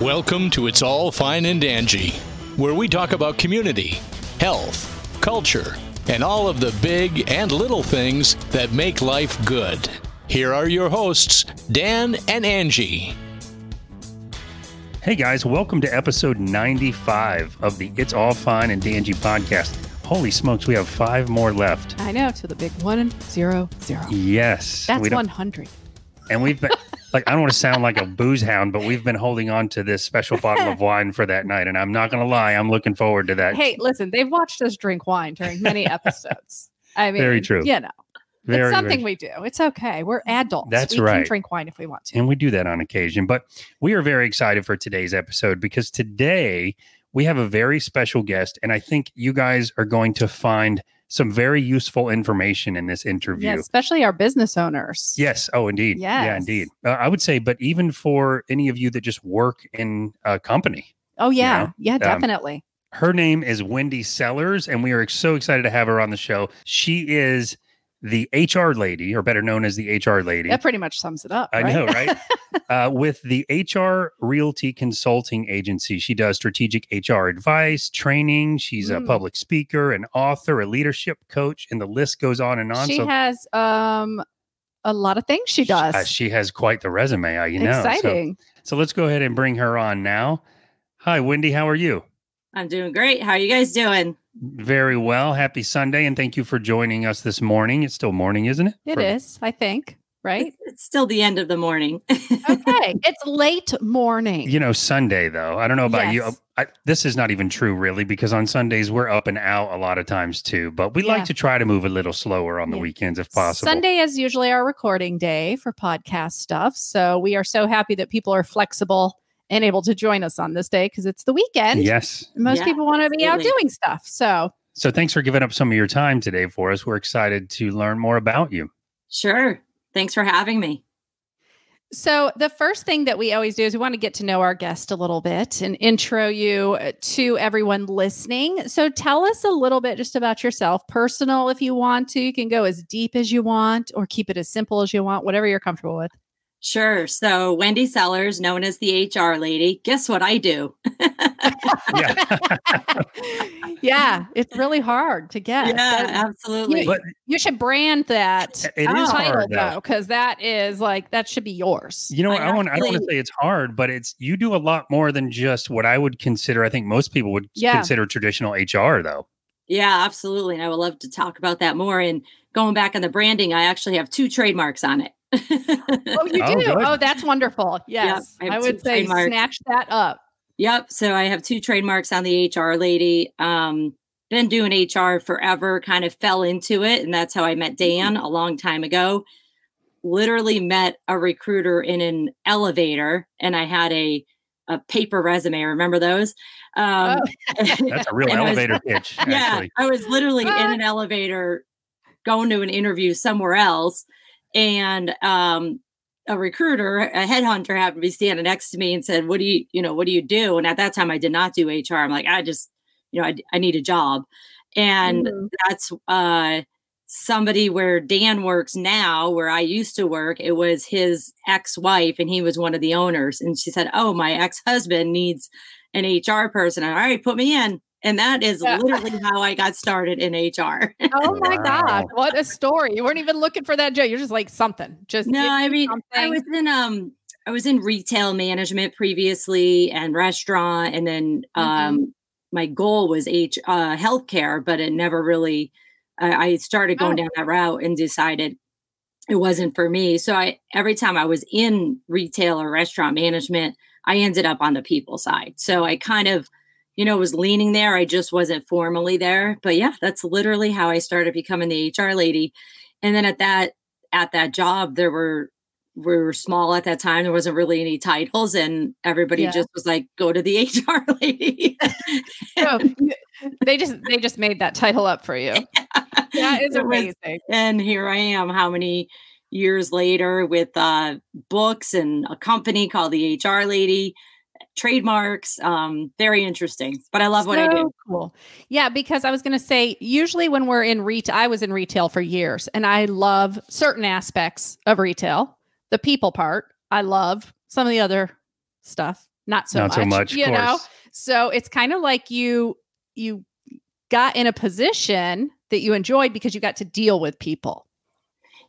Welcome to It's All Fine and Angie, where we talk about community, health, culture, and all of the big and little things that make life good. Here are your hosts, Dan and Angie. Hey guys, welcome to episode 95 of the It's All Fine and Dangy podcast. Holy smokes, we have five more left. I know, to the big one zero zero. Yes. That's we one hundred. And we've been, like, I don't want to sound like a booze hound, but we've been holding on to this special bottle of wine for that night. And I'm not going to lie, I'm looking forward to that. Hey, listen, they've watched us drink wine during many episodes. I mean, Very true. You know, Very, it's something very- we do. It's okay. We're adults. That's we right. Can drink wine if we want to. and we do that on occasion. But we are very excited for today's episode because today we have a very special guest. And I think you guys are going to find some very useful information in this interview. Yeah, especially our business owners. Yes. Oh, indeed. Yeah, Yes. indeed. Uh, I would say, but even for any of you that just work in a company, Oh yeah. know, yeah, um, definitely. her name is Wendy Sellers, and we are so excited to have her on the show. She is the HR lady, or better known as the HR lady. that pretty much sums it up. I right? know, right? uh, with the HR Realty Consulting Agency. She does strategic HR advice, training. She's a Mm. public speaker, an author, a leadership coach, and the list goes on and on. she has um a lot of things she does. uh, she has quite the resume, uh, you know. So- Exciting. So let's go ahead and bring her on now. Hi, Wendy. How are you? I'm doing great. How are you guys doing? Very well. Happy Sunday, and thank you for joining us this morning. It's still morning, isn't it? It is, For- I think. Right? It's, it's still the end of the morning. okay. It's late morning. You know, Sunday though. I don't know about you. I, this is not even true, really, because on Sundays we're up and out a lot of times too. But we Yeah. like to try to move a little slower on the Yeah. weekends if possible. Sunday is usually our recording day for podcast stuff. So we are so happy that people are flexible and able to join us on this day because it's the weekend. Yes. Most Yeah, people want to be out doing stuff. So So thanks for giving up some of your time today for us. We're excited to learn more about you. sure. Thanks for having me. So, the first thing that we always do is we want to get to know our guest a little bit and intro you uh, to everyone listening. So, tell us a little bit just about yourself, personal if you want to. You can go as deep as you want or keep it as simple as you want, whatever you're comfortable with. Sure. So, Wendy Sellers, known as the HR lady, guess what I do? Yeah. yeah, it's really hard to get. yeah, That- absolutely. You- You should brand that It is title hard, though. though, because that is like that should be yours. you know, I I, want. I don't want to say it's hard, but it's you do a lot more than just what I would consider. I think most people would Yeah. consider traditional HR, though. yeah, absolutely. And I would love to talk about that more. And going back on the branding, I actually have two trademarks on it. Oh, you Oh, do. good. Oh, that's wonderful. Yes, I I would say trademarks. snatch that up. Yep. So I have two trademarks on the HR lady. Um, been doing HR forever, kind of fell into it. And that's how I met Dan a long time ago. Literally met a recruiter in an elevator and I had a, a paper resume. Remember those? Um, That's a real and I was- elevator pitch. yeah, Actually, I was literally in Ah. an elevator going to an interview somewhere else, and um, a recruiter, a headhunter, happened to be standing next to me and said, "What do you, you know, what do you do?" And at that time, I did not do HR. I'm like, I just, you know, I, I need a job, and Mhm. that's uh, somebody where Dan works now, where I used to work. It was his ex-wife, and he was one of the owners. And she said, "Oh, my ex-husband needs an HR person." All right, put me in. And that is Yeah. literally how I got started in HR. Oh my Wow. God. What a story. You weren't even looking for that joke. You're just like something. Just no, I me mean, I was in um, I was in retail management previously and restaurant, and then Mhm. um, my goal was H uh, healthcare, but it never really. I I started going Oh. down that route and decided it wasn't for me. So I every time I was in retail or restaurant management, I ended up on the people side. So I kind of, you know, was leaning there. I just wasn't formally there. But yeah, that's literally how I started becoming the HR lady. And then at that at that job, there were we were small at that time. There wasn't really any titles, and everybody Yeah. just was like, "Go to the HR lady." You- they just they just made that title up for you. That is was- amazing. and here I am. How many years later with uh, books and a company called the HR Lady, trademarks. Um, very interesting, but I love what I do. So Cool. Yeah, because I was going to say, usually when we're in retail, I was in retail for years and I love certain aspects of retail. The people part, I love some of the other stuff. not so Not much. so much, of you know. So it's kind of like you you got in a position that you enjoyed because you got to deal with people.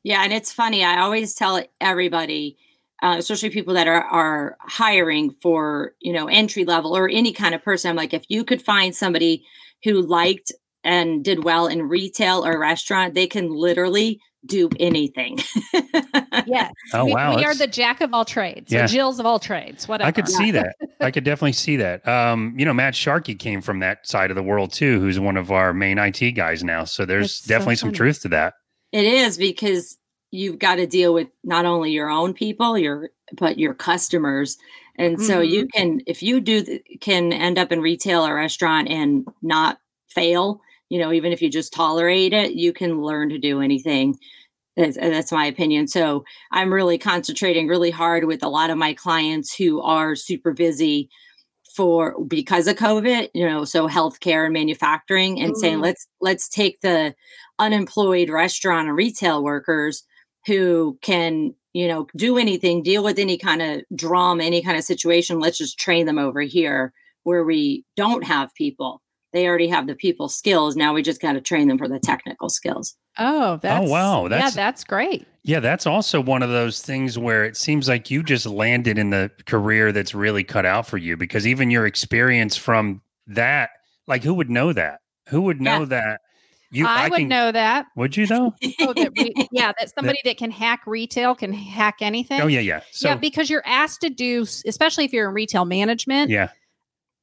Yeah, and it's funny. I always tell everybody, uh, especially people that are are hiring for you know entry level or any kind of person. I'm like, if you could find somebody who liked and did well in retail or restaurant, they can literally do anything. Yes. Oh we, wow. we are the jack of all trades, Yeah. or Jills of all trades, whatever. I could see that. I could definitely see that. Um, you know, Matt Sharkey came from that side of the world too, who's one of our main IT guys now. So there's That's so definitely some truth to that. It is because you've got to deal with not only your own people, your but your customers. And so you can if you do th- can end up in retail or restaurant and not fail, you know, even if you just tolerate it, you can learn to do anything. That's, that's my opinion. So I'm really concentrating really hard with a lot of my clients who are super busy for because of COVID, you know, so healthcare and manufacturing and saying Mhm. let's let's take the unemployed restaurant and retail workers who can, you know, do anything, deal with any kind of drama, any kind of situation. Let's just train them over here where we don't have people. They already have the people skills. Now we just got to train them for the technical skills. Oh, oh, that's wow, yeah, that's- that's great. Yeah, that's also one of those things where it seems like you just landed in the career that's really cut out for you because even your experience from that, like who would know that? Who would know Yeah. that? You I, would can, know that. Would you though? Oh, that re- yeah, that somebody that can hack retail can hack anything. Oh yeah, yeah. So yeah, because you're asked to do, especially if you're in retail management, yeah,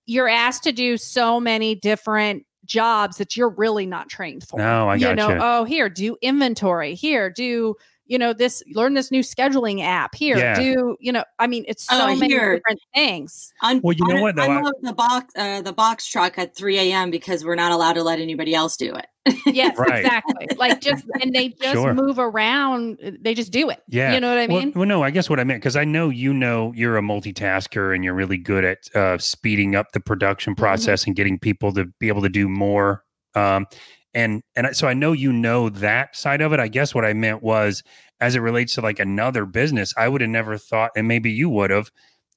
you're asked to do so many different jobs that you're really not trained for. No, I got you know, gotcha. oh, here, do inventory. Here, do you know this? Learn this new scheduling app. Here, Yeah. do you know? I mean, it's so Oh, many here. different things. Un- Well, you know un- what, though, I- Unload the box, uh, the box truck at 3 a.m. because we're not allowed to let anybody else do it. Yes, Right. exactly. Like just and they just Sure. move around. They just do it. yeah. You know what I mean? Well, no, I guess what I meant because I know you know you're a multitasker and you're really good at uh, speeding up the production Mm-hmm. process and getting people to be able to do more. Um, and and so I know you know that side of it. I guess what I meant was as it relates to like another business, I would have never thought, and maybe you would have,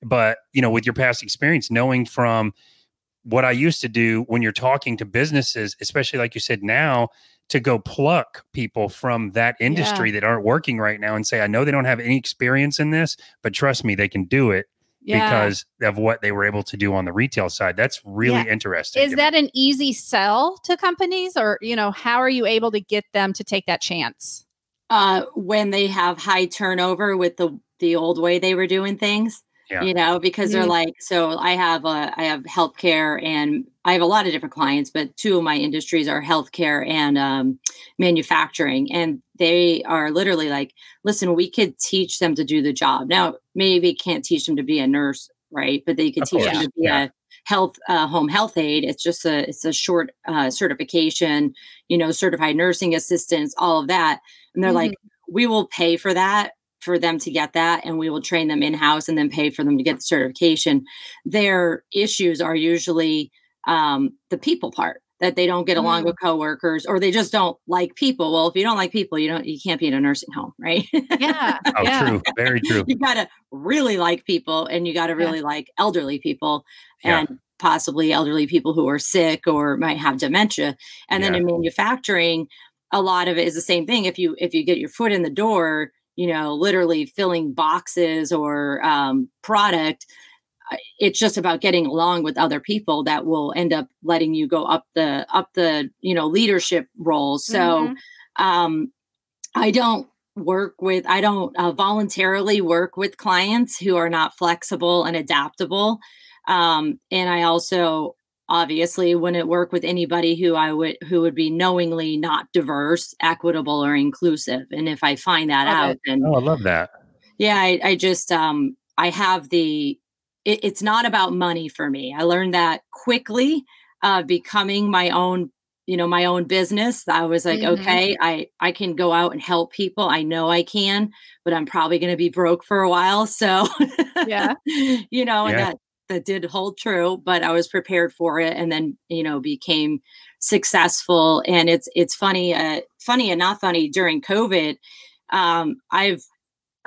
but you know, with your past experience, knowing from what I used to do when you're talking to businesses, especially like you said now, to go pluck people from that industry that aren't working right now and say, I know they don't have any experience in this, but trust me, they can do it Yeah. because of what they were able to do on the retail side. That's really Yeah. interesting. Is to me. that an easy sell to companies or, you know, how are you able to get them to take that chance? Uh, when they have high turnover with the the old way they were doing things, Yeah. you know, because they're Mhm. like, so I have a I have healthcare and I have a lot of different clients, but two of my industries are healthcare and um, manufacturing, and they are literally like, listen, we could teach them to do the job. Now, maybe can't teach them to be a nurse, right? But they could Of teach them to be yeah. a health uh, home health aide. It's just a it's a short uh, certification, you know, certified nursing assistants, all of that, and they're like, we will pay for that for them to get that and we will train them in house and then pay for them to get the certification their issues are usually um, the people part that they don't get along Mm. with coworkers or they just don't like people well if you don't like people you don't you can't be in a nursing home right Yeah. Oh, yeah. true. Very true. you got to really like people and you got to Yeah. really like elderly people Yeah. and possibly elderly people who are sick or might have dementia and then in manufacturing a lot of it is the same thing if you if you get your foot in the door you know literally filling boxes or um, product it's just about getting along with other people that will end up letting you go up the up the you know leadership roles so Mhm. um, I don't work with, I don't uh, voluntarily work with clients who are not flexible and adaptable. Um, and I also obviously wouldn't work with anybody who I would, who would be knowingly not diverse, equitable, or inclusive. And if I find that Love out, it. then Oh, I love that. yeah, I, I just um I have the it, it's not about money for me. I learned that quickly, uh becoming my own, you know, my own business. I was like, Mhm. okay, I I can go out and help people. I know I can, but I'm probably gonna be broke for a while. So Yeah. you know, and that that did hold true, but I was prepared for it and then, you know, became successful. And it's it's funny, uh funny and not funny during COVID. Um, I've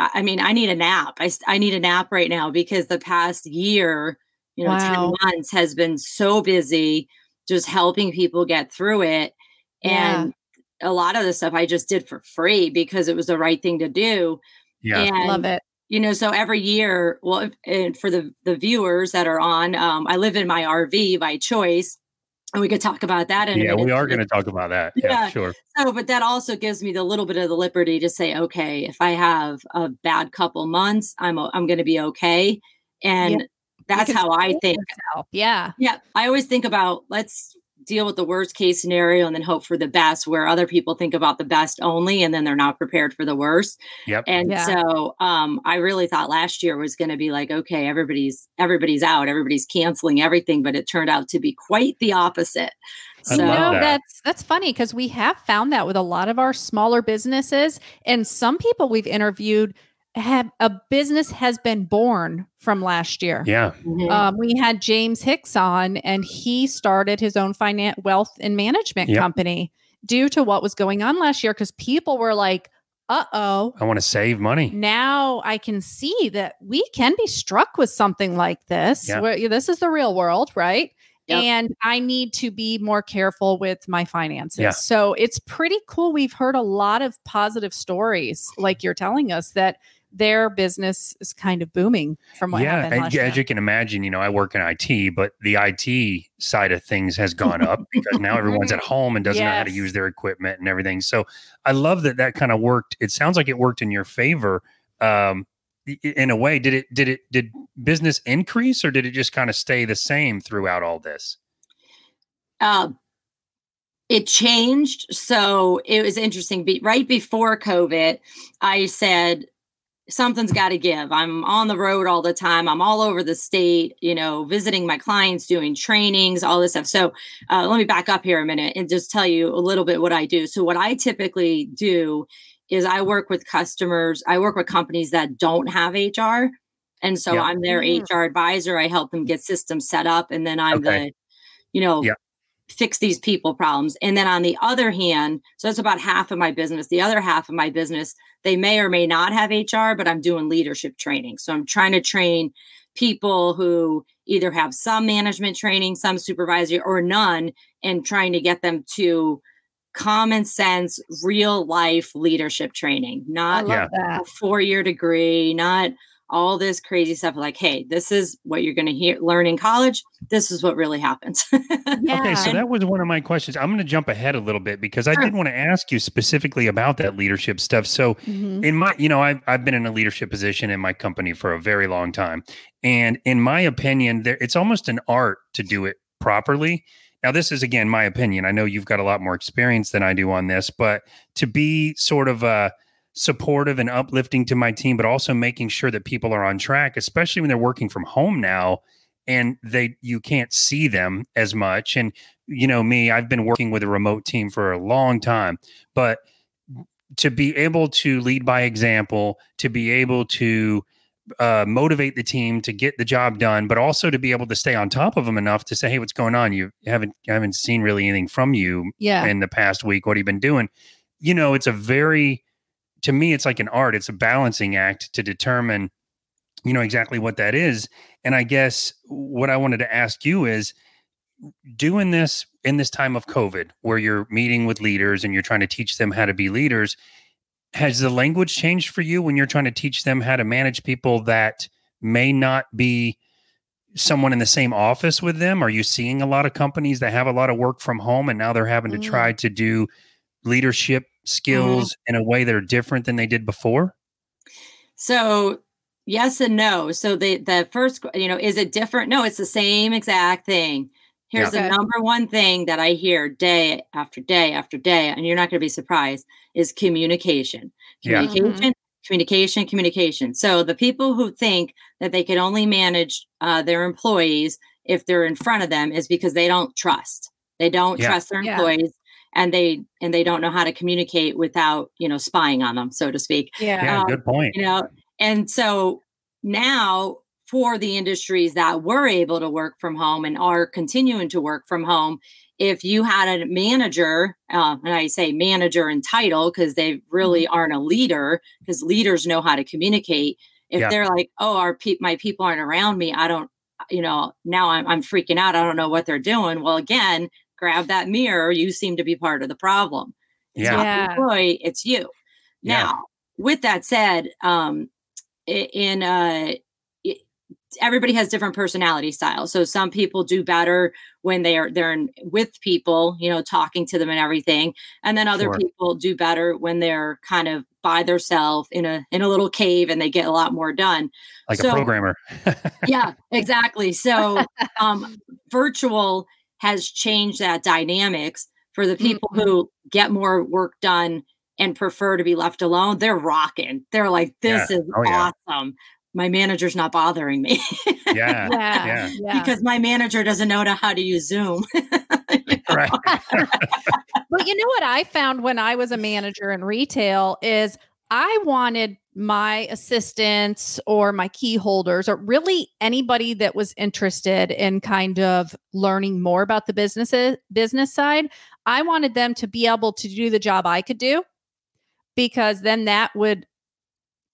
I I mean, I need a nap. I, I need a nap right now because the past year, you know, Wow. 10 months has been so busy just helping people get through it. Yeah. And a lot of the stuff I just did for free because it was the right thing to do. Yeah. And Love it. you know so every year well and for the the viewers that are on um, i live in my rv by choice and we could talk about that in a Yeah, we are going to talk about that. Yeah, Yeah. sure. so but that also gives me the little bit of the liberty to say okay if i have a bad couple months i'm I'm going to be okay and You that's how i think yourself. Yeah. yeah i always think about let's deal with the worst case scenario and then hope for the best where other people think about the best only and then they're not prepared for the worst Yep. and Yeah. so um i really thought last year was going to be like okay everybody's everybody's out everybody's canceling everything but it turned out to be quite the opposite I so love no, that. that's that's funny because we have found that with a lot of our smaller businesses, and some people we've interviewed have a business has been born from last year. yeah. mhm. Um, we had James Hicks on, and he started his own finance, wealth, and management Yep. company due to what was going on last year because people were like, "Uh oh." I want to save money. Now I can see that we can be struck with something like this. Yeah. Where this is the real world, right? Yep. And I need to be more careful with my finances. Yeah. So it's pretty cool. We've heard a lot of positive stories, like you're telling us, that their business is kind of booming from what yeah, happened and yeah, as you can imagine, you know, I work in IT, but the IT side of things has gone up because now everyone's at home and doesn't know how to use their equipment and everything. So I love that that kind of worked. It sounds like it worked in your favor. Um, i- i- in a way, did it? Did it? Did business increase or did it just kind of stay the same throughout all this? uh, it changed so it was interesting be, right before covid i said something's got to give i'm on the road all the time i'm all over the state you know visiting my clients doing trainings all this stuff so uh, let me back up here a minute and just tell you a little bit what i do so what i typically do is i work with customers i work with companies that don't have hr and so Yeah. i'm their Mm. hr advisor i help them get systems set up and then i'm Okay. the you know Yeah. Fix these people problems. And then on the other hand so that's about half of my business. The other half of my business they may or may not have hr but i'm doing leadership training. So i'm trying to train people who either have some management training some supervisory or none and trying to get them to common sense real life leadership training. Not love that. a four year degree, not all this crazy stuff. Like, hey, this is what you're going to hear learn in college. This is what really happens. Yeah. Okay, so that was one of my questions. I'm going to jump ahead a little bit because I Sure. did want to ask you specifically about that leadership stuff. So, Mhm. in my you know I've, I've been in a leadership position in my company for a very long time and in my opinion there it's almost an art to do it properly now this is again my opinion i know you've got a lot more experience than i do on this but to be sort of uh supportive and uplifting to my team but also making sure that people are on track especially when they're working from home now and they you can't see them as much and you know me i've been working with a remote team for a long time but to be able to lead by example, to be able to uh, motivate the team to get the job done, but also to be able to stay on top of them enough to say, "Hey, what's going on? You haven't I haven't seen really anything from you yeah. in the past week. What have you been doing?" You know, it's a very to me, it's like an art. It's a balancing act to determine, you know, exactly what that is. And I guess what I wanted to ask you is doing this in this time of COVID, where you're meeting with leaders and you're trying to teach them how to be leaders, has the language changed for you when you're trying to teach them how to manage people that may not be someone in the same office with them? Are you seeing a lot of companies that have a lot of work from home and now they're having to Mm. try to do leadership skills in a way that are different than they did before? so yes and no. So the the first, you know, is it different? No, it's the same exact thing. Here's Yeah. the number one thing that I hear day after day after day, and you're not going to be surprised, is communication. Yeah. Communication, communication, communication. So the people who think that they can only manage uh, their employees if they're in front of them is because they don't trust. They don't Yeah. trust their Yeah. employees. And they and they don't know how to communicate without you know spying on them, so to speak Yeah. Yeah, Um, good point. you know and so now for the industries that were able to work from home and are continuing to work from home if you had a manager, uh, and I say manager and title because they really Mm-hmm. aren't a leader, because leaders know how to communicate. If Yeah. they're like, "Oh, our pe- my people aren't around me," I don't, you know, now I'm I'm freaking out. I don't know what they're doing. Well, again, grab that mirror. You seem to be part of the problem. It's Yeah. not the employee, it's you. Yeah. Now, with that said, um, in uh, i- everybody has different personality styles. So some people do better when they are they're in, with people, you know, talking to them and everything, and then other Sure. people do better when they're kind of by themselves in a in a little cave and they get a lot more done. like a So- programmer. yeah, exactly. So um, virtual has changed that dynamics for the people Mhm. who get more work done and prefer to be left alone. They're rocking. They're like, this is Oh, yeah. awesome. My manager's not bothering me yeah. Yeah. Yeah. yeah. because my manager doesn't know how to use Zoom. Right. but you know what I found when I was a manager in retail is I wanted my assistants or my key holders or really anybody that was interested in kind of learning more about the business business side. I wanted them to be able to do the job I could do because then that would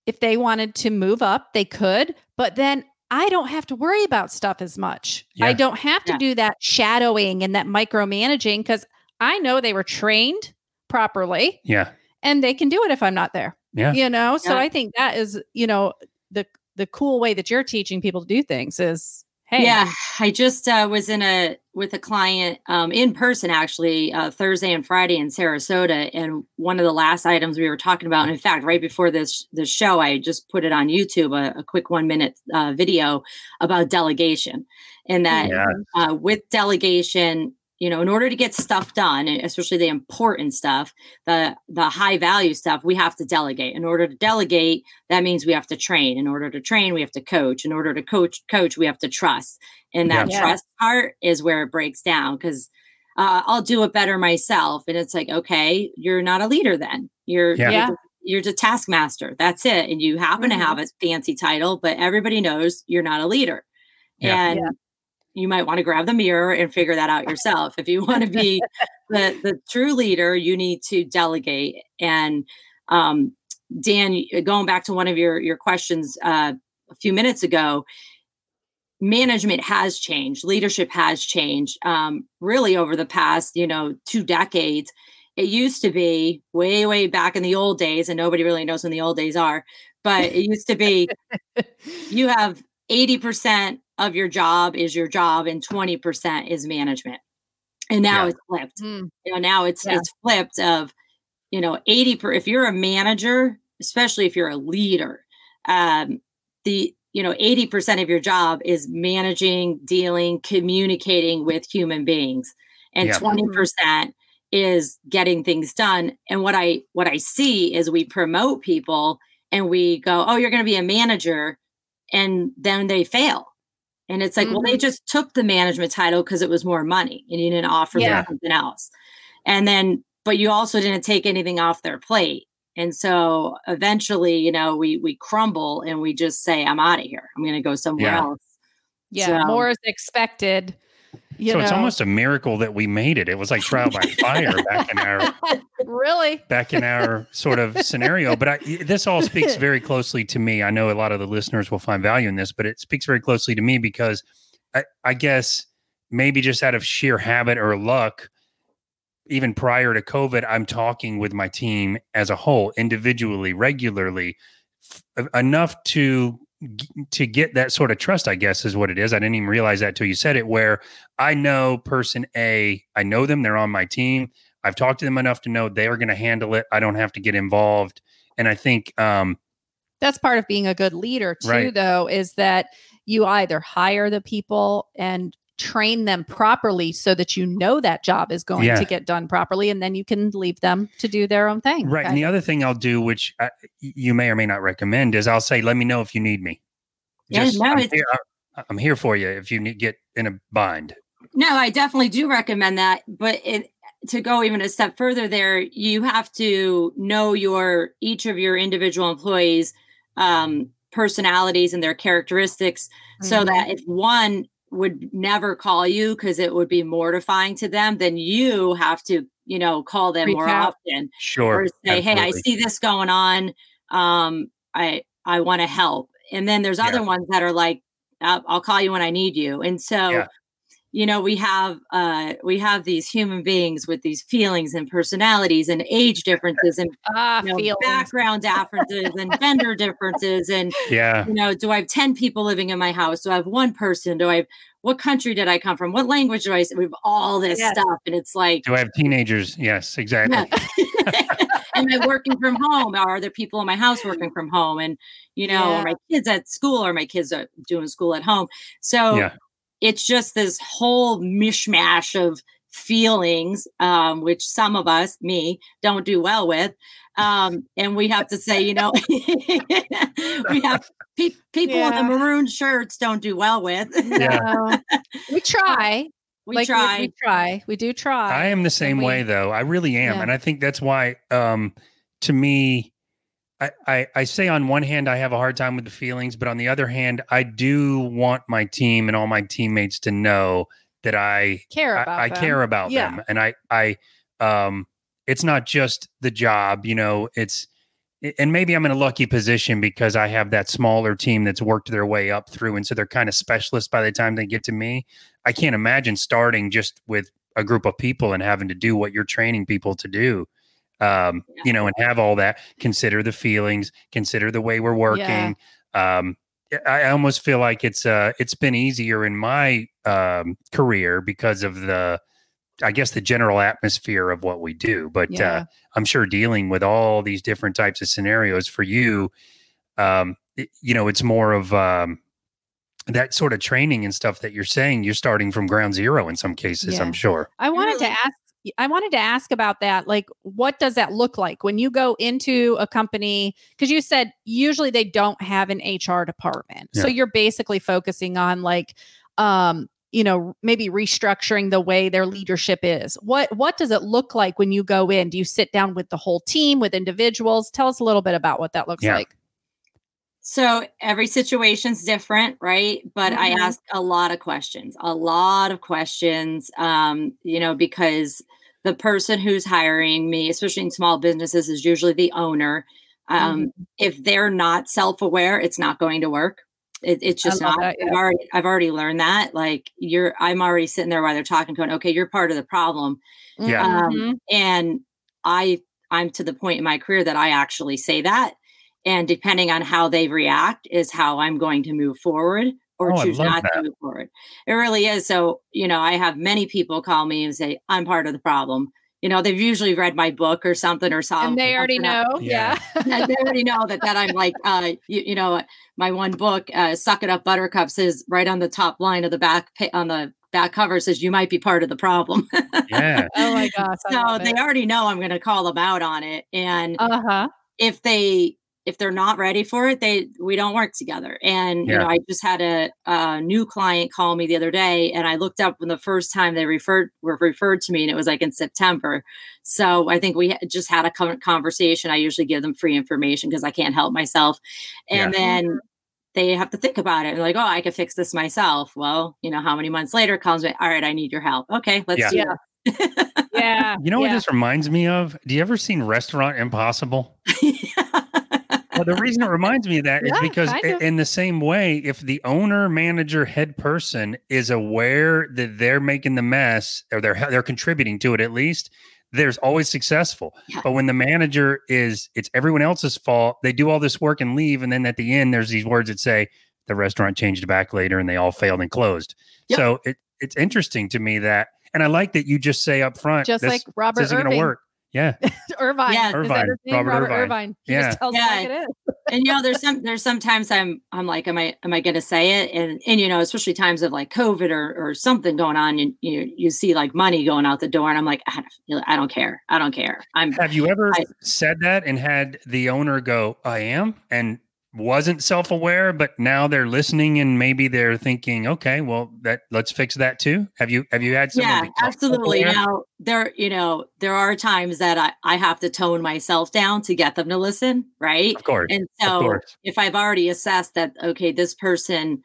if they wanted to move up, they could, but then I don't have to worry about stuff as much. I don't have to Yeah. do that shadowing and that micromanaging because I know they were trained properly Yeah. and they can do it if I'm not there. Yeah. You know, so Yeah. I think that is, you know, the the cool way that you're teaching people to do things is hey, Yeah, I just uh, was in a with a client um, in person actually uh, Thursday and Friday in Sarasota, and one of the last items we were talking about. And in fact, right before this this show, I just put it on YouTube a, a quick one minute uh, video about delegation, and that Yeah. uh, with delegation, you know, in order to get stuff done, especially the important stuff, the the high value stuff, we have to delegate. In order to delegate, that means we have to train. In order to train, we have to coach. In order to coach, coach, we have to trust. And that Yeah. trust part is where it breaks down because uh, I'll do it better myself. And it's like, okay, you're not a leader then. You're Yeah. you're, Yeah. you're the taskmaster. That's it. And you happen Mhm. to have a fancy title, but everybody knows you're not a leader. Yeah. And Yeah. You might want to grab the mirror and figure that out yourself. If you want to be the the true leader, you need to delegate. And um, Dan, going back to one of your your questions uh, a few minutes ago, management has changed, leadership has changed. Um, really, over the past you know two decades, it used to be way way back in the old days, and nobody really knows when the old days are. But it used to be you have 80% of your job is your job and 20% is management. And now Yeah. it's flipped. Mm, You know, now it's Yeah. it's flipped of, you know, 80 per if you're a manager, especially if you're a leader, um, the you know, 80% of your job is managing, dealing, communicating with human beings. And Yeah. 20% is getting things done. And what I what I see is we promote people and we go, "Oh, you're going to be a manager." And then they fail. And it's like, well, they mm-hmm. just took the management title because it was more money and you didn't offer Yeah. them something else. And then, but you also didn't take anything off their plate. And so eventually, you know, we we crumble and we just say, I'm out of here. I'm going to go somewhere Yeah. else. yeah, So- more is expected. You so know, it's almost a miracle that we made it. It was like trial by fire back in our really back in our sort of scenario. But I, this all speaks very closely to me. I know a lot of the listeners will find value in this, but it speaks very closely to me because I, I guess maybe just out of sheer habit or luck, even prior to COVID, I'm talking with my team as a whole, individually, regularly, f- enough to to get that sort of trust. I guess is what it is. I didn't even realize that till you said it. Where I know person A, I know them, they're on my team. I've talked to them enough to know they are going to handle it. I don't have to get involved. And I think, um, that's part of being a good leader too Right. though is that you either hire the people and train them properly so that you know that job is going Yeah. to get done properly and then you can leave them to do their own thing right. And the other thing I'll do, which I, you may or may not recommend, is I'll say, let me know if you need me. Yeah, no, I'm, it's- here, I- I'm here for you if you need, get in a bind. No, I definitely do recommend that. But it, to go even a step further, there you have to know your each of your individual employees' um, personalities and their characteristics, so Mhm. that if one would never call you because it would be mortifying to them, then you have to, you know, call them Reach more out. often Sure. or say, "Hey, I see this going on. Um, I I want to help." And then there's Yeah. other ones that are like, "I'll, I'll call you when I need you." And so, Yeah. You know, we have uh, we have these human beings with these feelings and personalities and age differences and Ah, you know, background differences and gender differences and Yeah. you know, do I have 10 people living in my house? Do I have one person? Do I have what country did I come from? What language do I speak? We have all this Yes. stuff. And it's like, Do I have teenagers? Yes, exactly. am I working from home? Are there people in my house working from home? And, you know, Yeah. are my kids at school or my kids are doing school at home? So Yeah. It's just this whole mishmash of feelings, um, which some of us, me, don't do well with. Um, and we have to say, you know, we have pe- people in the maroon shirts don't do well with. Yeah. No. we try. we like, try. We, try. We do try. I am the same we- way though. I really am. Yeah. And I think that's why um to me I, I I say on one hand I have a hard time with the feelings, but on the other hand, I do want my team and all my teammates to know that I care about. I, I them. care about Yeah. them. And I I um it's not just the job, you know, it's and maybe I'm in a lucky position because I have that smaller team that's worked their way up through. And so they're kind of specialists by the time they get to me. I can't imagine starting just with a group of people and having to do what you're training people to do. Um, Yeah. you know, and have all that, consider the feelings, consider the way we're working. Um, I I almost feel like it's uh it's been easier in my um career because of the I guess the general atmosphere of what we do. But Yeah. uh I'm sure dealing with all these different types of scenarios for you, um, it- you know, it's more of um, that sort of training and stuff that you're saying. You're starting from ground zero in some cases. Yeah. I'm sure. I wanted to ask I wanted to ask about that. Like, what does that look like when you go into a company? Because you said usually they don't have an HR department. So you're basically focusing on like um, you know, maybe restructuring the way their leadership is. What what does it look like when you go in? Do you sit down with the whole team, with individuals? Tell us a little bit about what that looks Yeah. like. So every situation's different, right? But Mhm. I ask a lot of questions, a lot of questions, um, you know, because the person who's hiring me, especially in small businesses, is usually the owner. Um, If they're not self-aware, it's not going to work. It, it's just not. that, I've already, I've already learned that. Like you're, I'm already sitting there while they're talking, going, "Okay, you're part of the problem." Yeah. Um, Mhm. and I I'm to the point in my career that I actually say that. And depending on how they react is how I'm going to move forward or Oh, choose not that. to move forward. It really is. So, you know, I have many people call me and say, I'm part of the problem. You know, they've usually read my book or something or something. and they already know. Yeah. Yeah. they already know that that I'm like, uh, you, you know, my one book, uh, "Suck It Up, Buttercups, is right on the top line of the back on the back cover says you might be part of the problem. Yeah. oh my gosh. I so they it. already know I'm going to call them out on it, and Uh-huh. if they if they're not ready for it, they we don't work together. And you know, I just had a, a new client call me the other day, and I looked up when the first time they referred were referred to me, and it was like in September. So I think we ha- just had a conversation. I usually give them free information because I can't help myself, and Yeah. then they have to think about it and like, oh, I could fix this myself. Well, you know, how many months later comes, all right, I need your help. Okay, let's Yeah. do Yeah. it. Yeah. You know what this reminds me of? Do you ever seen Restaurant Impossible? Well, the reason it reminds me of that is Yeah, because kinda. in the same way, if the owner, manager, head person is aware that they're making the mess or they're they're contributing to it at least, there's always successful. Yeah. But when the manager is it's everyone else's fault, they do all this work and leave, and then at the end there's these words that say the restaurant changed back later and they all failed and closed. Yep. So it it's interesting to me that, and I like that you just say up front, Just like Robert this isn't going to work. Yeah, Irvine. Yeah. Irvine, his? Robert Robert, Irvine. Irvine. He Yeah. just tells Yeah. like it is. and you know there's some there's sometimes i'm i'm like am i am i going to say it and and you know especially times of like covid or or something going on and you you see like money going out the door and i'm like i don't, I don't care i don't care i'm Have you ever I- said that and had the owner go, I am, and wasn't self aware, but now they're listening and maybe they're thinking, okay, well, that let's fix that too. Have you have you had someone yeah absolutely self-aware? now there you know there are times that i i have to tone myself down to get them to listen right Of course. and so course. if i've already assessed that okay this person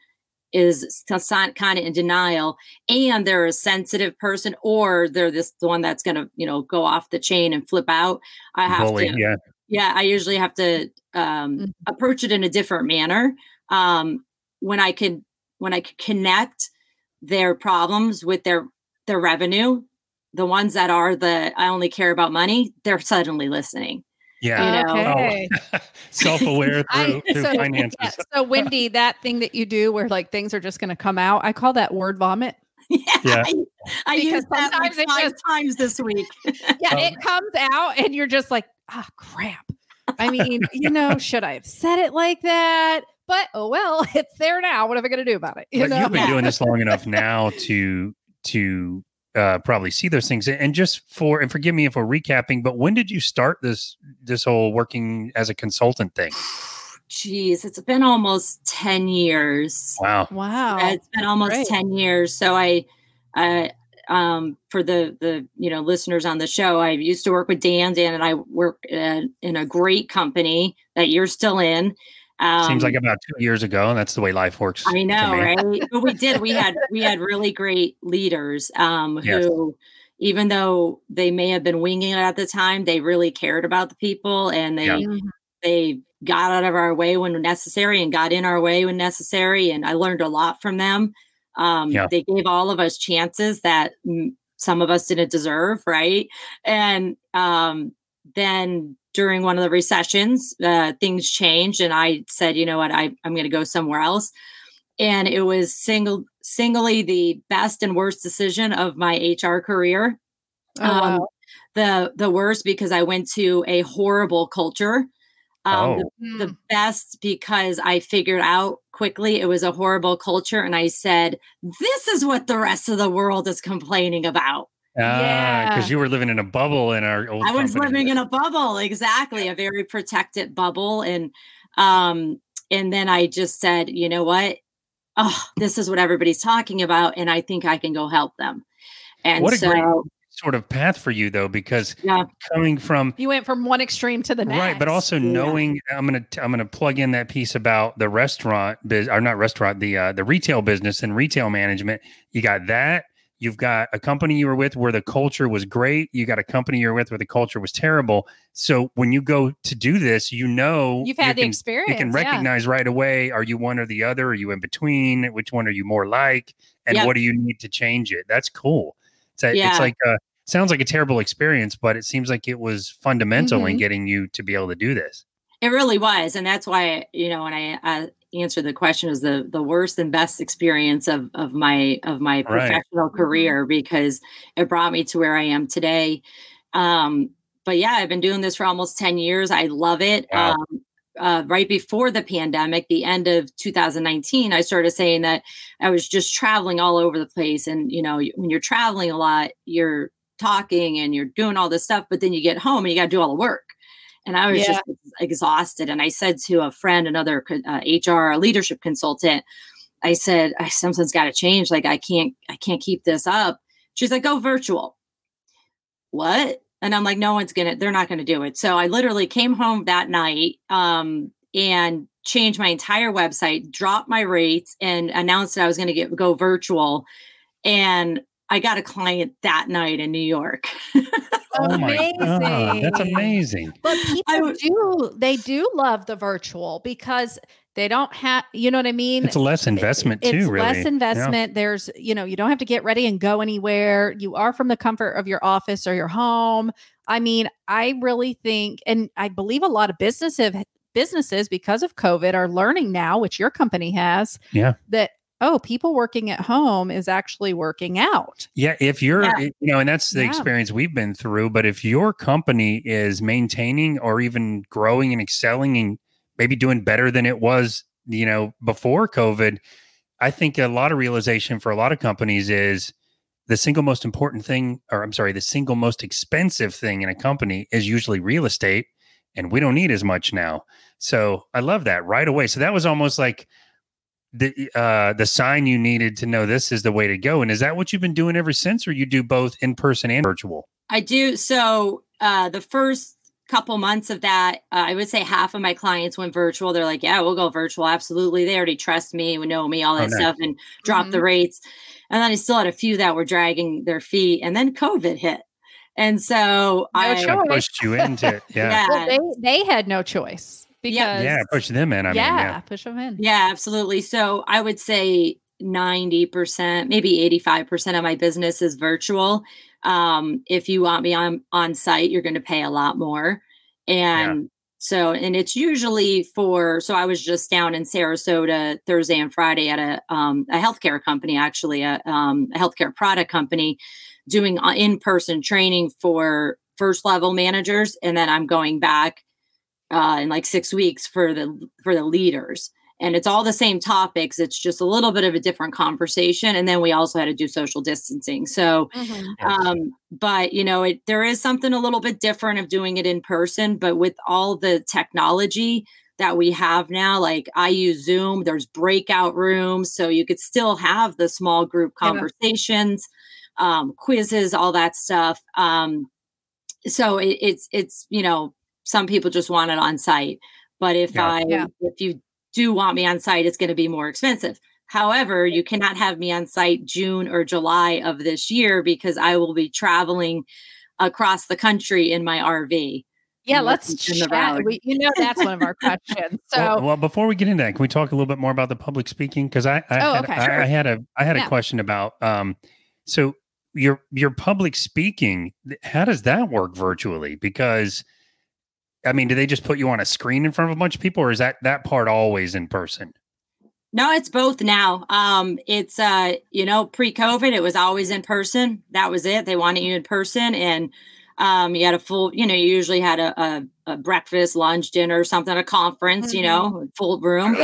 is kind of in denial and they're a sensitive person or they're this the one that's going to you know go off the chain and flip out i have Bully, to yeah yeah i usually have to um, mm-hmm. approach it in a different manner um, when i could when i could connect their problems with their their revenue the ones that are the i only care about money they're suddenly listening yeah. You know? okay. oh, self-aware through, I, through so, finances. Yeah, so Wendy, that thing that you do where like things are just going to come out, I call that word vomit. Yeah. yeah. I, I used that like five just, times this week. yeah. Um, it comes out and you're just like, ah, oh, crap. I mean, you know, should I have said it like that? But oh well, it's there now. What am I going to do about it? You but know? you've been doing this long enough now to to uh, probably see those things. And just for and forgive me if we're recapping, but when did you start this this whole working as a consultant thing? Geez, it's been almost 10 years. Wow. Wow. it's been almost Great. 10 years. So I I um for the the you know listeners on the show, I used to work with Dan. Dan and I work uh, in a great company that you're still in. Um, Seems like um, about two years ago, and that's the way life works. I know, right? but we did. We had we had really great leaders um, yes. who, even though they may have been winging it at the time, they really cared about the people, and they yeah. They got out of our way when necessary and got in our way when necessary. And I learned a lot from them. Um, yeah. They gave all of us chances that some of us didn't deserve, right? And um, then during one of the recessions, uh, things changed, and I said, you know what, I, I'm going to go somewhere else. And it was single, singly the best and worst decision of my HR career. Oh, um. The the worst because I went to a horrible culture. Um, oh. the, the hmm. best because I figured out quickly it was a horrible culture, and I said, "This is what the rest of the world is complaining about." yeah, because you were living in a bubble in our old. I was company. living in a bubble, exactly, a very protected bubble, and um, and then I just said, you know what? Oh, this is what everybody's talking about, and I think I can go help them. And what a so, great sort of path for you, though, because yeah. coming from you went from one extreme to the next, right? But also knowing, yeah. I'm gonna I'm gonna plug in that piece about the restaurant biz, or not restaurant, the uh, the retail business and retail management. You got that You've got a company you were with where the culture was great. You got a company you're with where the culture was terrible. So when you go to do this, you know you've had you the can, experience. You can recognize yeah. right away: are you one or the other? Are you in between? Which one are you more like? And what do you need to change it? That's cool. It's, a, yeah. it's like a, sounds like a terrible experience, but it seems like it was fundamental mm-hmm. in getting you to be able to do this. It really was, and that's why you know when I uh, answer the question was the the worst and best experience of of my of my professional career because it brought me to where I am today. Um, but yeah, I've been doing this for almost 10 years. I love it. Wow. Um, uh, right before the pandemic, the end of 2019, I started saying that I was just traveling all over the place. And, you know, when you're traveling a lot, you're talking and you're doing all this stuff, but then you get home and you got to do all the work and I was yeah. just exhausted. And I said to a friend, another uh, HR leadership consultant, I said, something's got to change. Like I can't, I can't keep this up. She's like, go virtual. What? And I'm like, no one's gonna, they're not gonna do it. So I literally came home that night um, and changed my entire website, dropped my rates, and announced that I was gonna get go virtual. And I got a client that night in New York. oh my god, that's amazing. But people do they do love the virtual because they don't have you know what I mean? It's less investment it, too, it's really. Less investment. Yeah. There's, you know, you don't have to get ready and go anywhere. You are from the comfort of your office or your home. I mean, I really think and I believe a lot of businesses businesses because of COVID are learning now, which your company has, yeah, that oh, people working at home is actually working out. Yeah. If you're, yeah. Eh, you know, and that's the yeah. experience we've been through. But if your company is maintaining or even growing and excelling and maybe doing better than it was, you know, before COVID, I think a lot of realization for a lot of companies is the single most important thing, or I'm sorry, the single most expensive thing in a company is usually real estate. And we don't need as much now. So I love that right away. So that was almost like, the uh the sign you needed to know this is the way to go and is that what you've been doing ever since or you do both in person and virtual i do so uh the first couple months of that, uh, I would say half of my clients went virtual. They're like, "Yeah, we'll go virtual. Absolutely." They already trust me, we know me, all that oh, nice. stuff, and drop mm-hmm. the rates. And then I still had a few that were dragging their feet, and then COVID hit. And so no I pushed you into it. Yeah. yeah. Well, they, they had no choice because yeah, push them in. I yeah, mean, yeah, push them in. Yeah, absolutely. So I would say 90%, maybe 85% of my business is virtual. Um, if you want me on on site, you're going to pay a lot more. And yeah. so, and it's usually for, so I was just down in Sarasota Thursday and Friday at a, um, a healthcare company, actually, a, um, a healthcare product company doing uh, in person training for first level managers. And then I'm going back uh, in like six weeks for the, for the leaders and it's all the same topics it's just a little bit of a different conversation and then we also had to do social distancing so mm-hmm. um, but you know it, there is something a little bit different of doing it in person but with all the technology that we have now like i use zoom there's breakout rooms so you could still have the small group conversations yeah. um, quizzes all that stuff um, so it, it's it's you know some people just want it on site but if yeah. i yeah. if you do want me on site, it's going to be more expensive. However, you cannot have me on site June or July of this year because I will be traveling across the country in my RV. Yeah, let's chat. We, you know, that's one of our questions. So, well, well, before we get into that, can we talk a little bit more about the public speaking? Because I, I, oh, had, okay, I, sure. I, had a, I had yeah. a question about, um, so your your public speaking. How does that work virtually? Because I mean, do they just put you on a screen in front of a bunch of people, or is that that part always in person? No, it's both now. Um, it's uh, you know, pre-COVID, it was always in person. That was it. They wanted you in person, and um, you had a full. You know, you usually had a, a, a breakfast, lunch, dinner, something, a conference. Mm-hmm. You know, full room.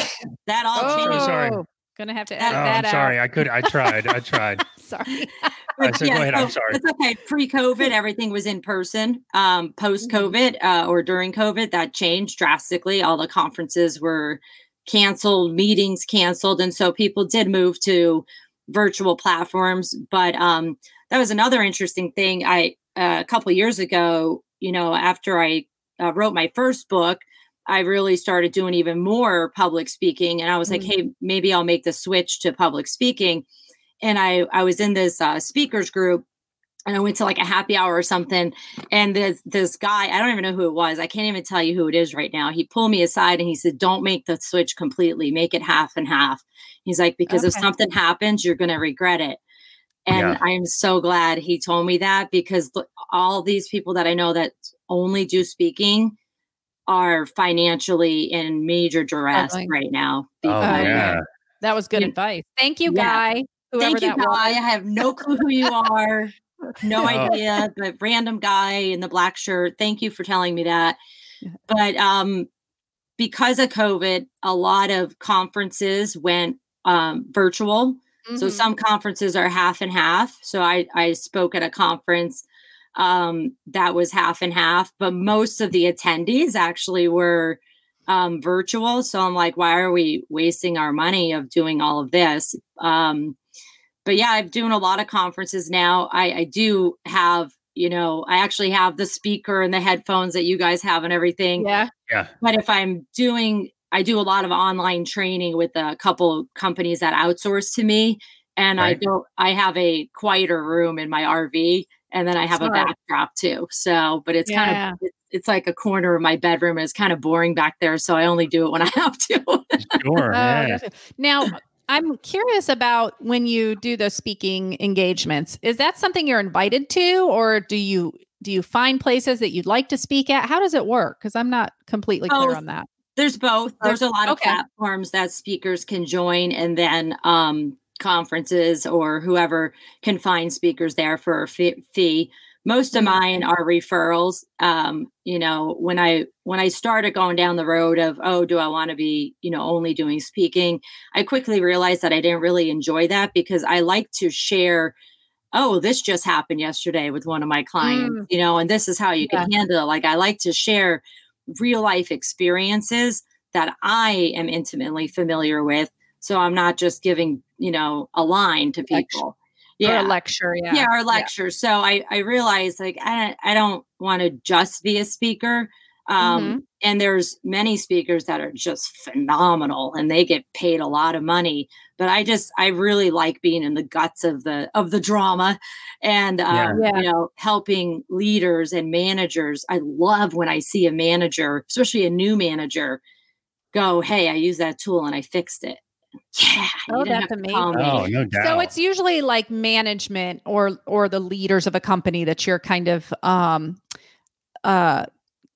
That all oh, changed. Sorry. Gonna have to add oh, that I'm sorry. I could. I tried. I tried. sorry. I said, yeah, go ahead. So I'm sorry. It's okay. Pre-COVID, everything was in person. Um, post-COVID uh, or during COVID, that changed drastically. All the conferences were canceled, meetings canceled, and so people did move to virtual platforms. But um, that was another interesting thing. I uh, a couple years ago, you know, after I uh, wrote my first book, I really started doing even more public speaking. And I was mm-hmm. like, hey, maybe I'll make the switch to public speaking. And I, I was in this uh, speakers group and I went to like a happy hour or something. And this this guy, I don't even know who it was. I can't even tell you who it is right now. He pulled me aside and he said, Don't make the switch completely, make it half and half. He's like, because okay. if something happens, you're gonna regret it. And yeah. I am so glad he told me that because all these people that I know that only do speaking are financially in major duress right now. Oh, yeah. That was good advice. Thank you, yeah. Guy. Thank you, Guy. Was. I have no clue who you are. No idea. The random guy in the black shirt. Thank you for telling me that. But um, because of COVID, a lot of conferences went um, virtual. Mm-hmm. So some conferences are half and half. So I, I spoke at a conference um, that was half and half, but most of the attendees actually were um, virtual. So I'm like, why are we wasting our money of doing all of this? Um, but yeah, I'm doing a lot of conferences now. I, I do have, you know, I actually have the speaker and the headphones that you guys have and everything. Yeah. Yeah. But if I'm doing, I do a lot of online training with a couple companies that outsource to me. And right. I don't, I have a quieter room in my RV and then I have Smart. a backdrop too. So, but it's yeah. kind of it's, it's, like a corner of my bedroom. It's kind of boring back there, so I only do it when I have to. sure. Oh, yeah. Now, I'm curious about when you do those speaking engagements. Is that something you're invited to, or do you do you find places that you'd like to speak at? How does it work? Because I'm not completely clear on that. There's both. There's a lot of okay. platforms that speakers can join, and then um, conferences or whoever can find speakers there for a fee. Most of mine are referrals. Um, you know, when I when I started going down the road of oh, do I want to be you know only doing speaking, I quickly realized that I didn't really enjoy that because I like to share. Oh, this just happened yesterday with one of my clients, mm. you know, and this is how you yeah. can handle it. Like I like to share real life experiences that I am intimately familiar with so I'm not just giving, you know, a line to people. Yeah. Or a lecture. Yeah. Yeah. Or a lecture. Yeah. So I, I realized like, I, I don't want to just be a speaker. Um, Mhm. And there's many speakers that are just phenomenal and they get paid a lot of money. But I just, I really like being in the guts of the of the drama, and um, Yeah. you know, helping leaders and managers. I love when I see a manager, especially a new manager, go, "Hey, I used that tool and I fixed it." Yeah, Oh, that's have to call amazing. Oh, no doubt. So it's usually like management or or the leaders of a company that you're kind of um uh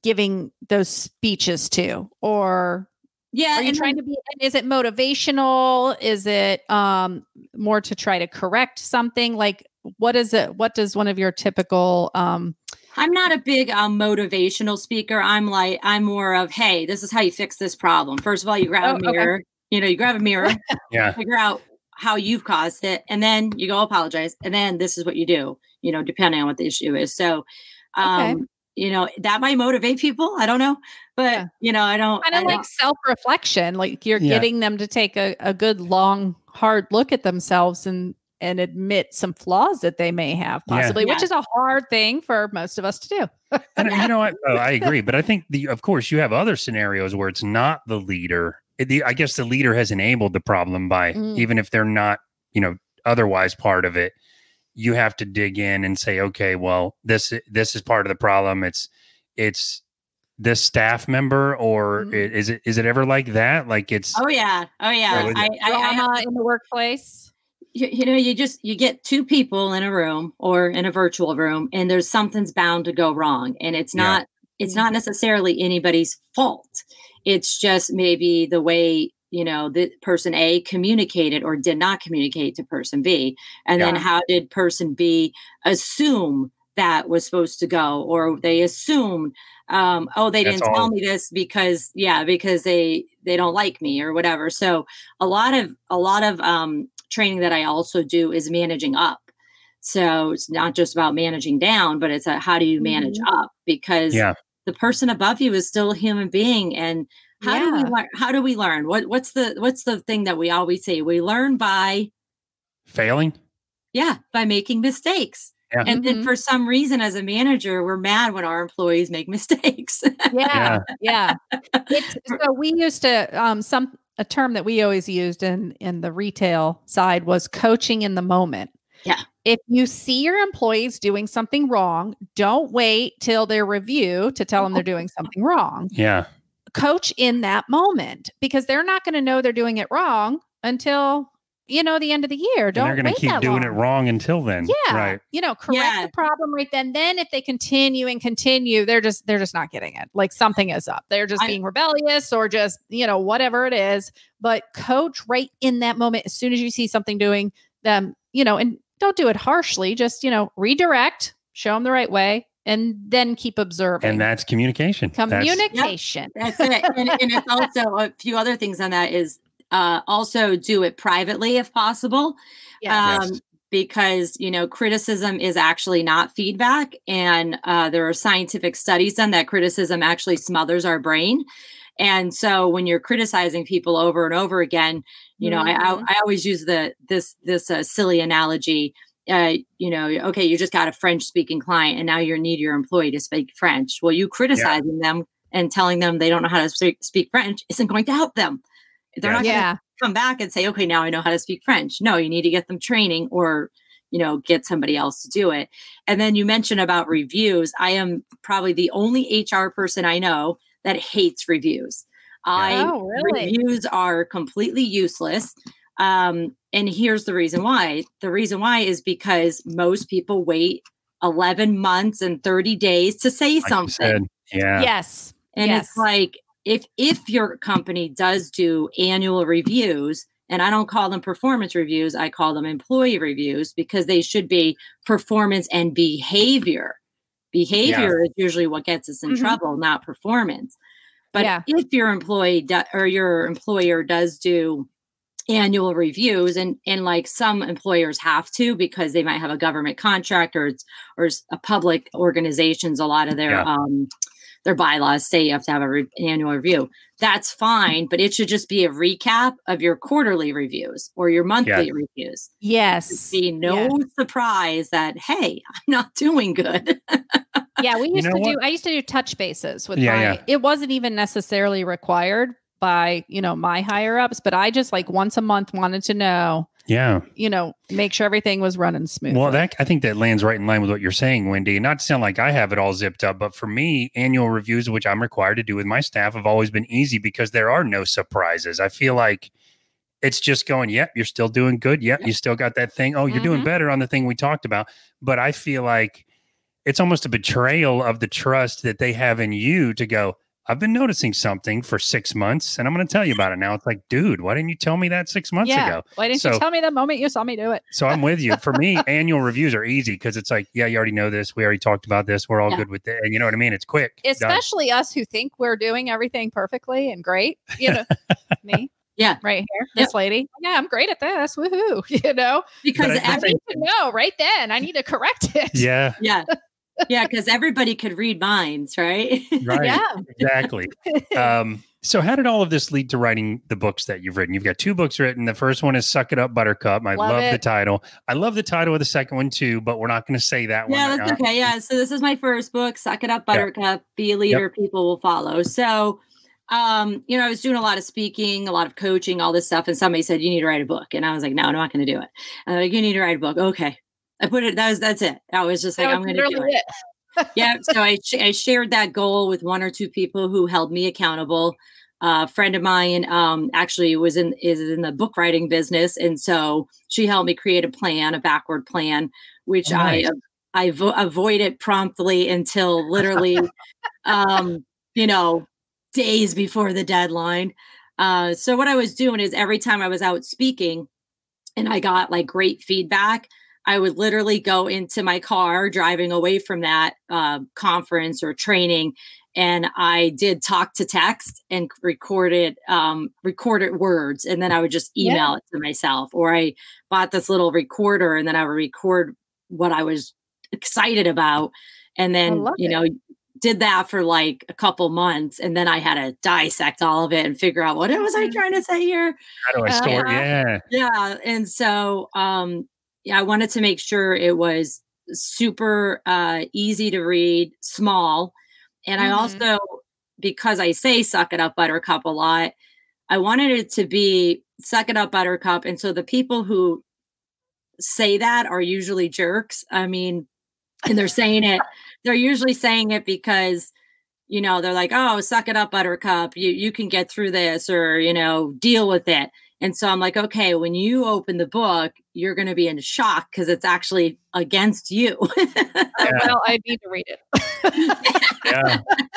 giving those speeches to or Yeah, are you trying to be is it motivational is it um more to try to correct something like what is it what does one of your typical um I'm not a big um, motivational speaker. I'm like, I'm more of, hey, this is how you fix this problem. First of all, you grab Oh, a okay. Mirror, you know, you grab a mirror, yeah. figure out how you've caused it, and then you go apologize. And then this is what you do, you know, depending on what the issue is. So, um, you know, that might motivate people. I don't know. But, Yeah. you know, I don't, kind of like self-reflection like you're Yeah. getting them to take a, a good long hard look at themselves and and admit some flaws that they may have Yeah. possibly which Yeah. is a hard thing for most of us to do And you know what? Oh, I agree. But I think the, of course, you have other scenarios where it's not the leader. It- the- I guess the leader has enabled the problem by Mm. even if they're not, you know, otherwise part of it. You have to dig in and say, okay, well, this this is part of the problem. It's it's this staff member, or Mhm. i- is it is it ever like that? Like it's oh, yeah. Oh, yeah. So I, I, I have in the workplace you, you know you just you get two people in a room or in a virtual room and there's something's bound to go wrong and it's Yeah. not it's not necessarily anybody's fault it's just maybe the way you know the person a communicated or did not communicate to person b. And then how did person b assume that was supposed to go? Or they assumed um oh they That's didn't tell all. me this because yeah because they they don't like me or whatever. So a lot of a lot of um training that i also do is managing up. So it's not just about managing down but it's a, how do you manage up? Because yeah, the person above you is still a human being and how do we learn how do we learn? What what's the what's the thing that we always say? We learn by failing. yeah by making mistakes. Yeah. and then Mhm. for some reason as a manager we're mad when our employees make mistakes. Yeah. yeah. It's so we used to um some a term that we always used in in the retail side was coaching in the moment Yeah. if you see your employees doing something wrong don't wait till their review to tell them they're doing something wrong Yeah, coach in that moment because they're not going to know they're doing it wrong until you know the end of the year don't they're going wait to keep that doing long. it wrong until then. yeah right. you know correct Yeah. the problem right then then if they continue and continue they're just they're just not getting it like something is up they're just I- being rebellious or just you know whatever it is but coach right in that moment as soon as you see something doing them you know and don't do it harshly just you know redirect show them the right way and then keep observing And that's communication. That's- communication That's it. And, and it's also a few other things on that is uh, also do it privately if possible. Yes. Um, Yes. Because, you know, criticism is actually not feedback. And uh, there are scientific studies done that criticism actually smothers our brain. And so when you're criticizing people over and over again, you know, I, I. I always use the this this uh, silly analogy. Uh, you know, okay, you just got a French speaking client, and now you need your employee to speak French. Well, you criticizing them and telling them they don't know how to speak, speak French isn't going to help them. They're Yeah. not going to yeah come back and say, okay, now I know how to speak French. No, you need to get them training or, you know, get somebody else to do it. And then you mentioned about reviews. I am probably the only HR person I know that hates reviews. I Oh, really? reviews are completely useless. Um, and here's the reason why. The reason why is because most people wait 11 months and 30 days to say like something. Yeah. yes And Yes. it's like if if your company does do annual reviews, and I don't call them performance reviews, I call them employee reviews because they should be performance and behavior. Behavior is usually what gets us in Mhm. trouble, not performance. But Yeah. if your employee do, or your employer does do annual reviews and and like some employers have to because they might have a government contract or it's or it's a public organizations a lot of their Yeah. um their bylaws say you have to have a re- annual review. That's fine but it should just be a recap of your quarterly reviews or your monthly reviews. Yes. be no surprise that hey i'm not doing good yeah, we You used know to do. I used to do touch bases with Yeah, my. yeah. It wasn't even necessarily required by you know my higher ups, but I just like once a month wanted to know, Yeah. you know, make sure everything was running smooth. Well, that I think that lands right in line with what you're saying, Wendy. Not to sound like I have it all zipped up, but for me, annual reviews, which I'm required to do with my staff, have always been easy because there are no surprises. I feel like it's just going, yep, you're still doing good. Yep, you still got that thing. Oh, you're doing Mhm. better on the thing we talked about. But I feel like it's almost a betrayal of the trust that they have in you to go, I've been noticing something for six months and I'm going to tell you about it now. It's like, dude, why didn't you tell me that six months yeah. ago? Why didn't So- you tell me the moment you saw me do it? So I'm with you. For me, annual reviews are easy because it's like, yeah, you already know this. We already talked about this. We're all Yeah. good with it. And you know what I mean? It's quick. Done. Especially us who think we're doing everything perfectly and great. You know, me. Yeah. Right here, this lady. Yeah, I'm great at this. Woohoo! You know, because I- I I need to know right then. I need to correct it. Yeah, yeah, yeah, because everybody could read minds, right? right. Yeah. Exactly. um, so how did all of this lead to writing the books that you've written? You've got two books written. The first one is Suck It Up Buttercup. I Love love, the title. I love the title of the second one too, but we're not going to say that one. yeah, that's okay. Yeah. So this is my first book, Suck It Up Buttercup, Be a Leader, People Will Follow. So um, you know, I was doing a lot of speaking, a lot of coaching, all this stuff, and somebody said, You need to write a book. And I was like, No, I'm not gonna do it. And they're like, You need to write a book. Okay. I put it that was that's it. I was just like, I'm gonna do literally it. yeah. So I, sh- I shared that goal with one or two people who held me accountable. Uh, a friend of mine um, actually was in is in the book writing business, and so she helped me create a plan, a backward plan, which Oh, nice. I I vo- avoided promptly until literally, um, you know, days before the deadline. Uh, so what I was doing is every time I was out speaking, and I got like great feedback, I would literally go into my car driving away from that uh, conference or training, and I did talk to text and recorded um, recorded words, and then I would just Yeah. email it to myself. Or I bought this little recorder, and then I would record what I was excited about, and then you it. know did that for like a couple months, and then I had to dissect all of it and figure out what it was I Mhm. trying to say here How do I store? Uh-huh. Yeah. yeah and so um yeah i wanted to make sure it was super uh easy to read small and i Mhm. also because i say suck it up buttercup a lot i wanted it to be suck it up buttercup and so the people who say that are usually jerks i mean and they're saying it they're usually saying it because you know they're like oh suck it up buttercup you you can get through this or you know deal with it and so i'm like okay when you open the book you're going to be in shock because it's actually against you Yeah. well, I need to read it. Yeah.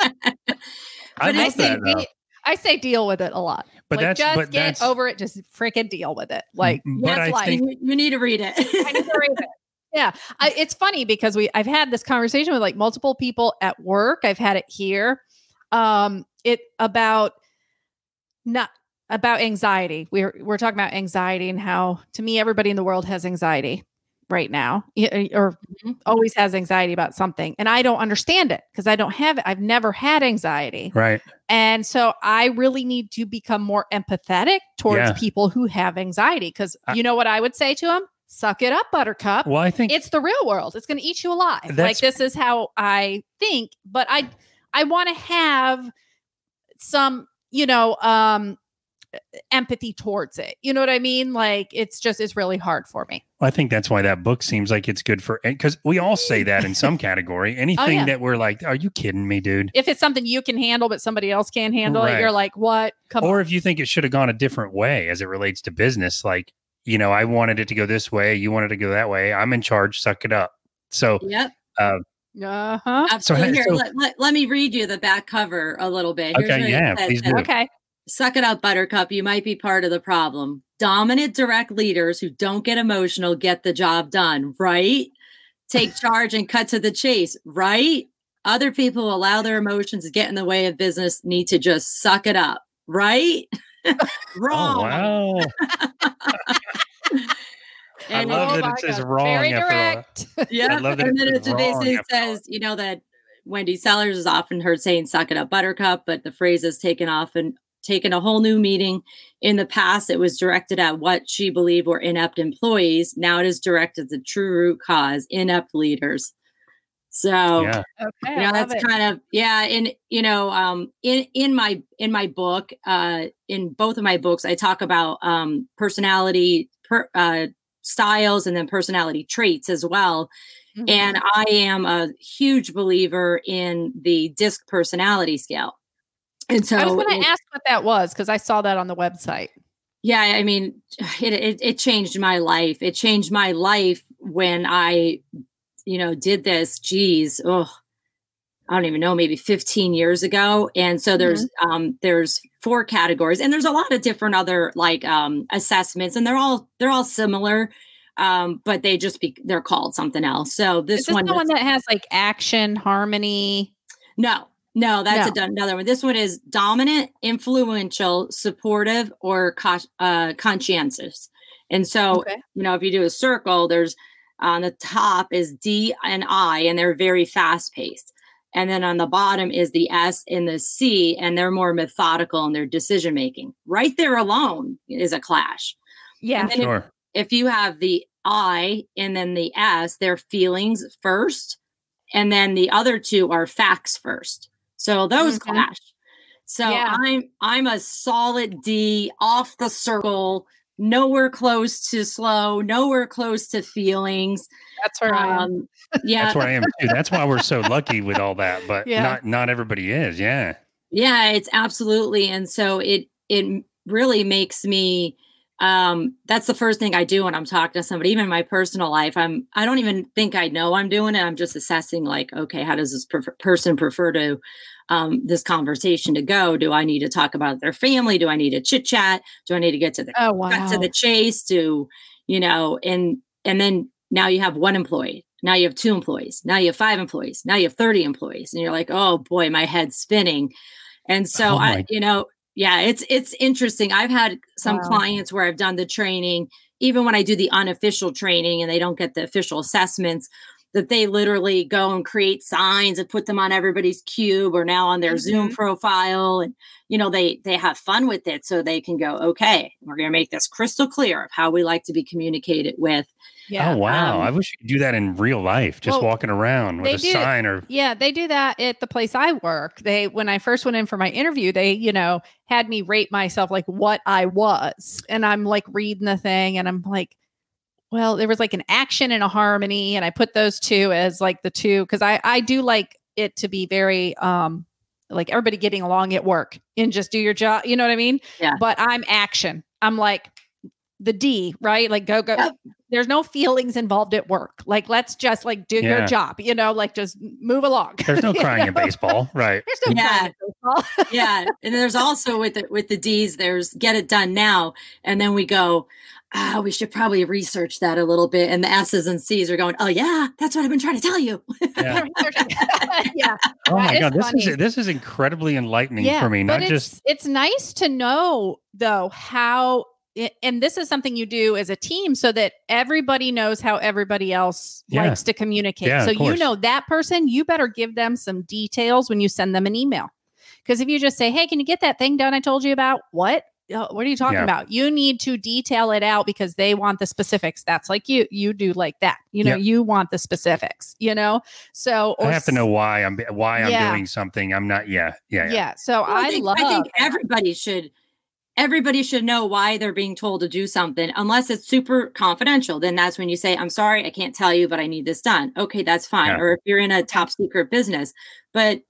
I But love I say that though. de- I say deal with it a lot. But like that's just but get that's over it. Just freaking deal with it. Like but that's I life. think you, you need to read I need it to read it. Yeah, I, it's funny because we I've had this conversation with like multiple people at work. I've had it here. Um, it about not about anxiety. We're we're talking about anxiety and how to me everybody in the world has anxiety right now, or Mhm. always has anxiety about something, and I don't understand it because I don't have it. I've never had anxiety. right. And so I really need to become more empathetic towards Yeah. people who have anxiety. Because you know what I would say to them? Suck it up, buttercup. Well, I think It's the real world. It's going to eat you alive. like this is how I think. But I I want to have some, you know, um empathy towards it. You know what I mean? Like it's just it's really hard for me. I think that's why that book seems like it's good for because we all say that in some category. Anything Oh, yeah. that we're like, are you kidding me, dude? If it's something you can handle but somebody else can't handle Right. it, you're like, what? Come or on. if you think it should have gone a different way as it relates to business, like, you know, I wanted it to go this way, you wanted to go that way. I'm in charge, suck it up. So, yep Uh-huh. absolutely So- here so- let, let, let me read you the back cover a little bit Here's Okay, yeah, please do. Okay. Suck it up, Buttercup. You might be part of the problem. Dominant, direct leaders who don't get emotional get the job done, right? Take charge and cut to the chase, right? Other people who allow their emotions to get in the way of business need to just suck it up, right? Oh, wrong. oh, wow. I And love Oh that it says God, wrong Very direct. Yeah, love that and it then says it basically wrong after all. says, you know, that Wendy Sellers is often heard saying "suck it up, Buttercup," but the phrase is taken off and taken a whole new meeting. In the past, it was directed at what she believed were inept employees. Now it is directed at the true root cause: inept leaders. So Yeah. Okay. you know that's kind of yeah and you know um in in my in my book uh in both of my books i talk about um personality per, uh styles and then personality traits as well Mm-hmm. and i am a huge believer in the disc personality scale and so I was going to ask what that was because I saw that on the website. yeah i mean it, it it changed my life. It changed my life when i you know did this. Geez oh i don't even know maybe 15 years ago. And so there's um there's four categories and there's a lot of different other like um assessments and they're all they're all similar um but they just be they're called something else. So this, Is this one the one that has like action, harmony? no, no, that's No. a another one. This one is dominant, influential, supportive, or co- uh, conscientious. And so, Okay. you know, if you do a circle, there's on the top is D and I, and they're very fast paced. And then on the bottom is the S and the C, and they're more methodical in their decision making. Right there alone is a clash. Yeah. And then if- Sure. if you have the I and then the S, they're feelings first, and then the other two are facts first. So those Mhm. clash. So Yeah. I'm I'm a solid D off the circle, nowhere close to slow, nowhere close to feelings. That's where I am. Um, yeah, That's where I am too. That's why we're so lucky with all that. But Yeah. not not everybody is. Yeah. yeah it's absolutely and so it it really makes me um that's the first thing i do when i'm talking to somebody even in my personal life i'm i don't even think i know i'm doing it i'm just assessing like okay how does this prefer- person prefer to um this conversation to go. Do i need to talk about their family? Do i need to chit chat? Do i need to get to the Oh cut to the chase to you know and and then now you have one employee. Now you have two employees. Now you have five employees. Now you have 30 employees. And you're like oh boy my head's spinning. And so Oh i you know yeah it's it's interesting. I've had some Wow. clients where i've done the training even when i do the unofficial training and they don't get the official assessments that they literally go and create signs and put them on everybody's cube or now on their zoom Mhm. profile and you know they they have fun with it so they can go okay we're going to make this crystal clear of how we like to be communicated with yeah. Oh wow. um, I wish you could do that in real life, just Well, walking around with a do- sign or Yeah, they do that at the place I work. They when I first went in for my interview, they, you know, had me rate myself like what I was. And I'm like reading the thing and I'm like, well, there was like an action and a harmony and I put those two as like the two cuz I I do like it to be very um like everybody getting along at work and just do your job, you know what I mean? Yeah. But I'm action. I'm like the D, right? Like go go. Yep. There's no feelings involved at work. Like let's just like do Yeah. your job, you know, like just move along. there's no You crying in baseball. Right. There's no Yeah. crying in baseball. yeah and there's also with the with the d's there's get it done now and then we go ah, we should probably research that a little bit and the s's and c's are going oh yeah that's what i've been trying to tell you Yeah. yeah. Oh my That god, is this is this is incredibly enlightening yeah. for me. Not it's, just it's nice to know though how and this is something you do as a team so that everybody knows how everybody else Yeah. likes to communicate. Yeah, so you know that person, you better give them some details when you send them an email. Because if you just say, "Hey, can you get that thing done I told you about?" What? What are you talking Yeah. about? You need to detail it out because they want the specifics. That's like you. You do like that. You know, Yep. you want the specifics. You know, so I have to know why I'm why I'm Yeah. doing something. I'm not yeah, yeah, Yeah. yeah. So Well, I, think, love. I think everybody should everybody should know why they're being told to do something unless it's super confidential then that's when you say i'm sorry i can't tell you but i need this done okay that's fine Yeah. or if you're in a top secret business but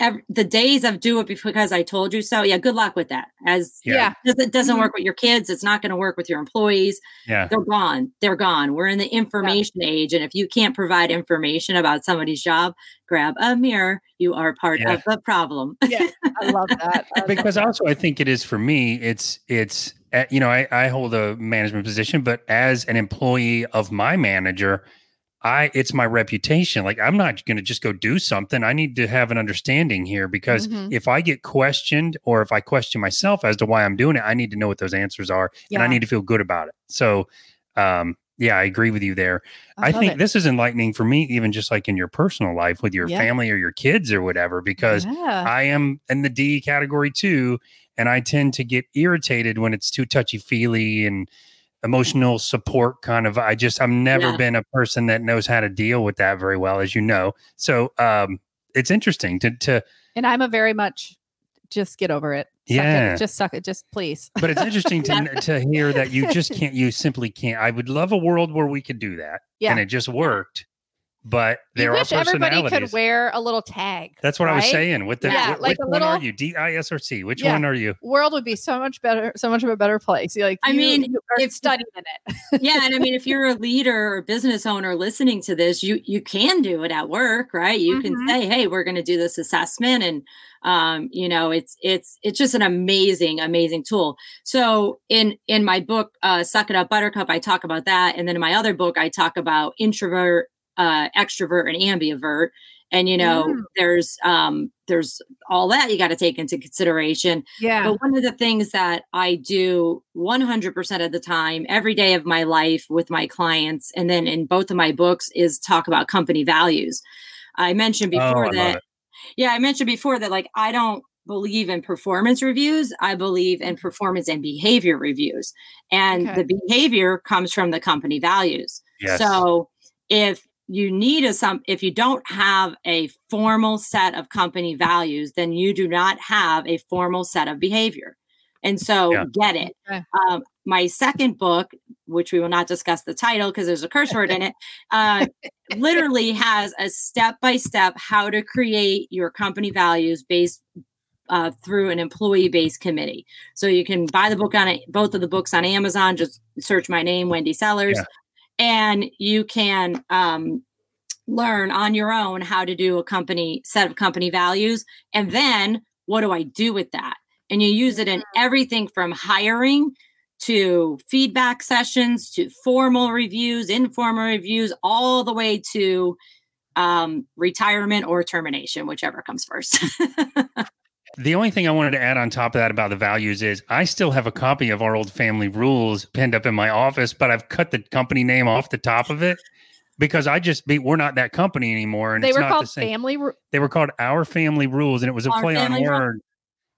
ev- the days of do it because i told you so yeah good luck with that as Yeah. yeah. does- it doesn't Mhm. work with your kids it's not going to work with your employees Yeah. they're gone they're gone we're in the information age and if you can't provide information about somebody's job grab a mirror you are part Yeah. of the problem Yeah. I love that. I love because that. also I think it is for me. It's it's uh, you know I, I hold a management position, but as an employee of my manager, I it's my reputation. Like I'm not going to just go do something. I need to have an understanding here because Mhm. if I get questioned or if I question myself as to why I'm doing it, I need to know what those answers are, and I need to feel good about it. So, um, yeah, I agree with you there. I, love think it. this is enlightening for me, even just like in your personal life with your Yeah. family or your kids or whatever, because Yeah. I am in the D category too, and I tend to get irritated when it's too touchy feely and emotional support kind of. I just I've never Yeah. been a person that knows how to deal with that very well, as you know. So um, it's interesting to to And I'm a very much just get over it. Suck it. Yeah. Just suck it. Just please. but it's interesting to to hear that you just can't you simply can't i would love a world where we could do that Yeah. and it just worked but You there are wish everybody could wear a little tag. that's what i was saying with the Yeah, wh- like which a one are little- you d-i-s or c which Yeah. one are you World would be so much better, so much of a better place. You're like, I you- mean, you are if- studying in it. yeah and i mean if you're a leader or business owner listening to this you you can do it at work right you Mhm. can say hey we're going to do this assessment and um you know it's it's it's just an amazing amazing tool so in in my book uh suck it up buttercup i talk about that and then in my other book i talk about introvert uh extrovert and ambivert and you know Mm. there's um there's all that you got to take into consideration Yeah. but one of the things that I do 100% of the time, every day of my life with my clients, and then in both of my books, is talk about company values. I mentioned Oh, before I that, yeah, I mentioned before that, like, I don't believe in performance reviews. I believe in performance and behavior reviews. And Okay. the behavior comes from the company values. yes So if you need a some if you don't have a formal set of company values, then you do not have a formal set of behavior. And so Yeah. get it. Okay. Um, my second book, which we will not discuss the title because there's a curse word in it, uh, literally has a step by step how to create your company values based uh, through an employee based committee. So you can buy the book on it, both of the books on Amazon. Just search my name, Wendy Sellers, Yeah. And you can um, learn on your own how to do a company set of company values. And then what do I do with that? And you use it in everything from hiring to feedback sessions to formal reviews, informal reviews, all the way to um, retirement or termination, whichever comes first. the only thing i wanted to add on top of that about the values is i still have a copy of our old family rules pinned up in my office but i've cut the company name off the top of it because i just be we're not that company anymore and they it's were not the called same family. Ru- they were called our family rules and it was a Our play on word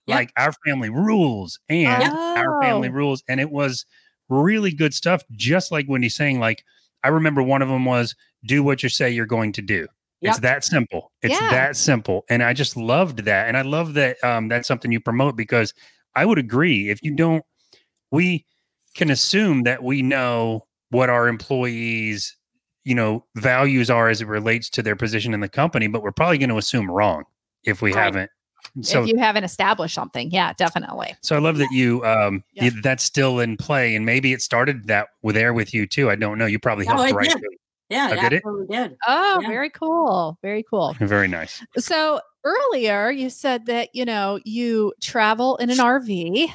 Yep. like our family rules and our family Oh. rules and it was really good stuff just like wendy's saying like i remember one of them was do what you say you're going to do it's that simple it's Yeah. that simple and i just loved that and i love that um, that's something you promote because i would agree if you don't we can assume that we know what our employees you know values are as it relates to their position in the company but we're probably going to assume wrong if we Right. haven't so if you haven't established something, yeah, definitely. so I love that you um Yeah. you- that's still in play, and maybe it started that there with you too. I don't know. You probably Oh, helped it write did. It. yeah, I it get it. did. Oh, Yeah. very cool. Very cool. Very nice. So earlier you said that, you know, you travel in an RV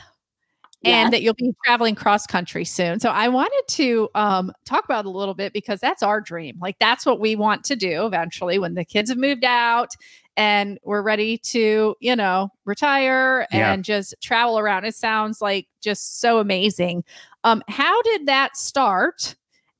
Yes. and that you'll be traveling cross country soon. So I wanted to um, talk about it a little bit because that's our dream. Like that's what we want to do eventually when the kids have moved out and we're ready to, you know, retire Yeah. and just travel around. It sounds like just so amazing. Um, how did that start?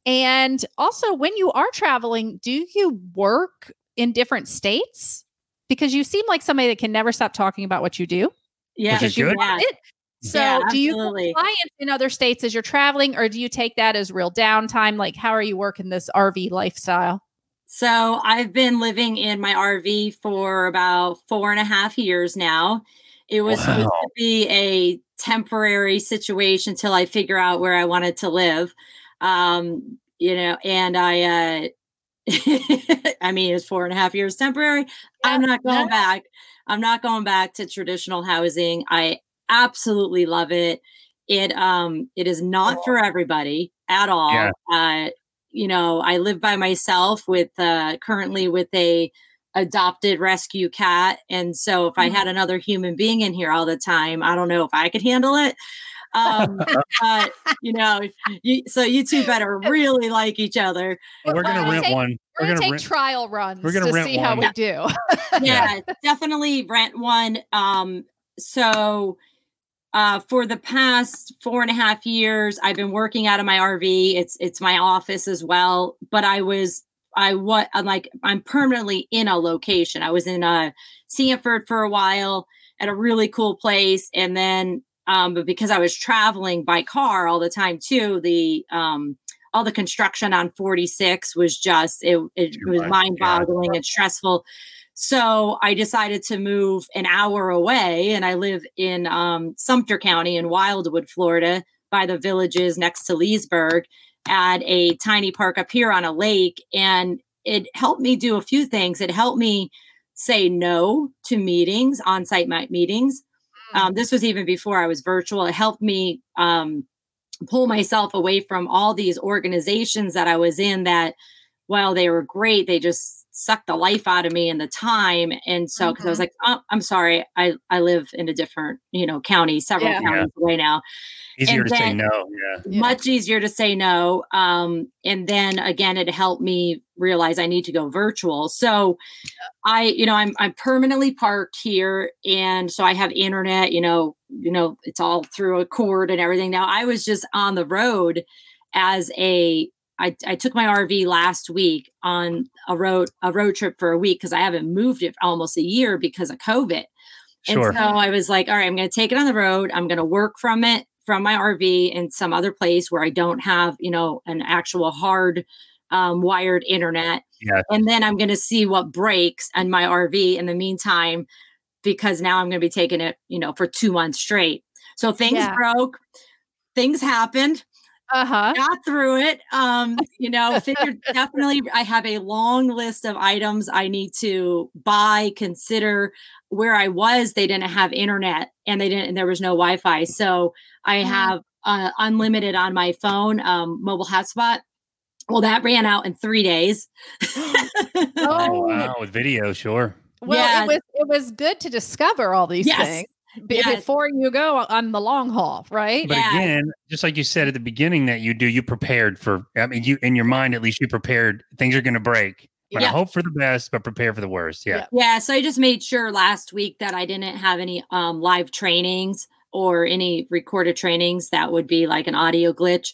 And also, when you are traveling, do you work in different states? Because you seem like somebody that can never stop talking about what you do yeah, because you good. love Yeah. it. So, Yeah, do you absolutely. clients in other states as you're traveling, or do you take that as real downtime? Like, how are you working this RV lifestyle? So I've been living in my RV for about four and a half years now. It was supposed to be a temporary situation till I figure out where I wanted to live. Um, you know, and I uh I mean it's four and a half years temporary. I'm not going yeah. back. I'm not going back to traditional housing. I absolutely love it. It um it is not for everybody at all. Yeah. Uh you know, I live by myself with uh currently with a adopted rescue cat and so if I had another human being in here all the time, I don't know if I could handle it. Um but you know, you, so you two better really like each other. Well, we're gonna We'll rent take- one. We're, gonna, take rent. trial runs we're gonna to rent see how we do. yeah, definitely rent one. Um, so uh, for the past four and a half years, I've been working out of my RV. It's it's my office as well. But I was I what I'm like I'm permanently in a location. I was in uh, Sanford for a while at a really cool place, and then Um, but because I was traveling by car all the time too, the um, all the construction on 46 was just it, it was mind boggling and stressful. So I decided to move an hour away, and I live in um, Sumter County in Wildwood, Florida, by the villages next to Leesburg, at a tiny park up here on a lake. And it helped me do a few things. It helped me say no to meetings, on site meetings. Um, this was even before I was virtual. It helped me um, pull myself away from all these organizations that I was in that, while they were great, they just sucked the life out of me and the time. And so, because mm-hmm. I was mm-hmm. like, oh, I'm sorry, I, I live in a different, you know, county, several yeah. counties yeah. away now. Easier and to say no. Yeah. Much easier to say no. Um, and then again, it helped me realize I need to go virtual. So I, you know, I'm I'm permanently parked here. And so I have internet, you know, you know, it's all through a cord and everything. Now I was just on the road as a I, I took my RV last week on a road a road trip for a week because I haven't moved it almost a year because of COVID. Sure. And so I was like, all right, I'm going to take it on the road. I'm going to work from it from my RV in some other place where I don't have, you know, an actual hard um, wired internet. Yeah. And then I'm going to see what breaks on my RV in the meantime, because now I'm going to be taking it, you know, for two months straight. So things yeah. broke, things happened uh-huh. got through it. Um, you know, figured definitely I have a long list of items I need to buy, consider where I was, they didn't have internet and they didn't and there was no Wi-Fi. So I mm-hmm. have uh, unlimited on my phone, um, mobile hotspot. Well, that ran out in three days. oh wow, with video, sure. Well, yeah. it was it was good to discover all these yes. things yes. before you go on the long haul, right? But yeah. again, just like you said at the beginning that you do, you prepared for I mean you in your mind at least you prepared things are gonna break. But yeah. I hope for the best, but prepare for the worst. Yeah. Yeah. So I just made sure last week that I didn't have any um, live trainings or any recorded trainings that would be like an audio glitch.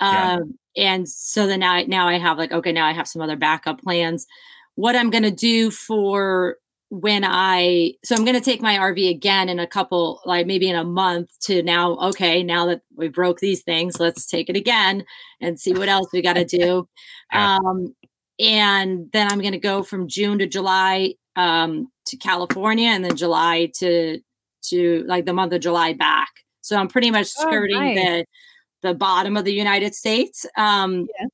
Um, yeah. And so then now, now I have like, okay, now I have some other backup plans. What I'm going to do for when I so I'm going to take my RV again in a couple like maybe in a month to now okay now that we broke these things let's take it again and see what else we got to do um and then I'm going to go from June to July um to California and then July to to like the month of July back. So I'm pretty much oh, skirting oh, nice. the the bottom of the United States um yeah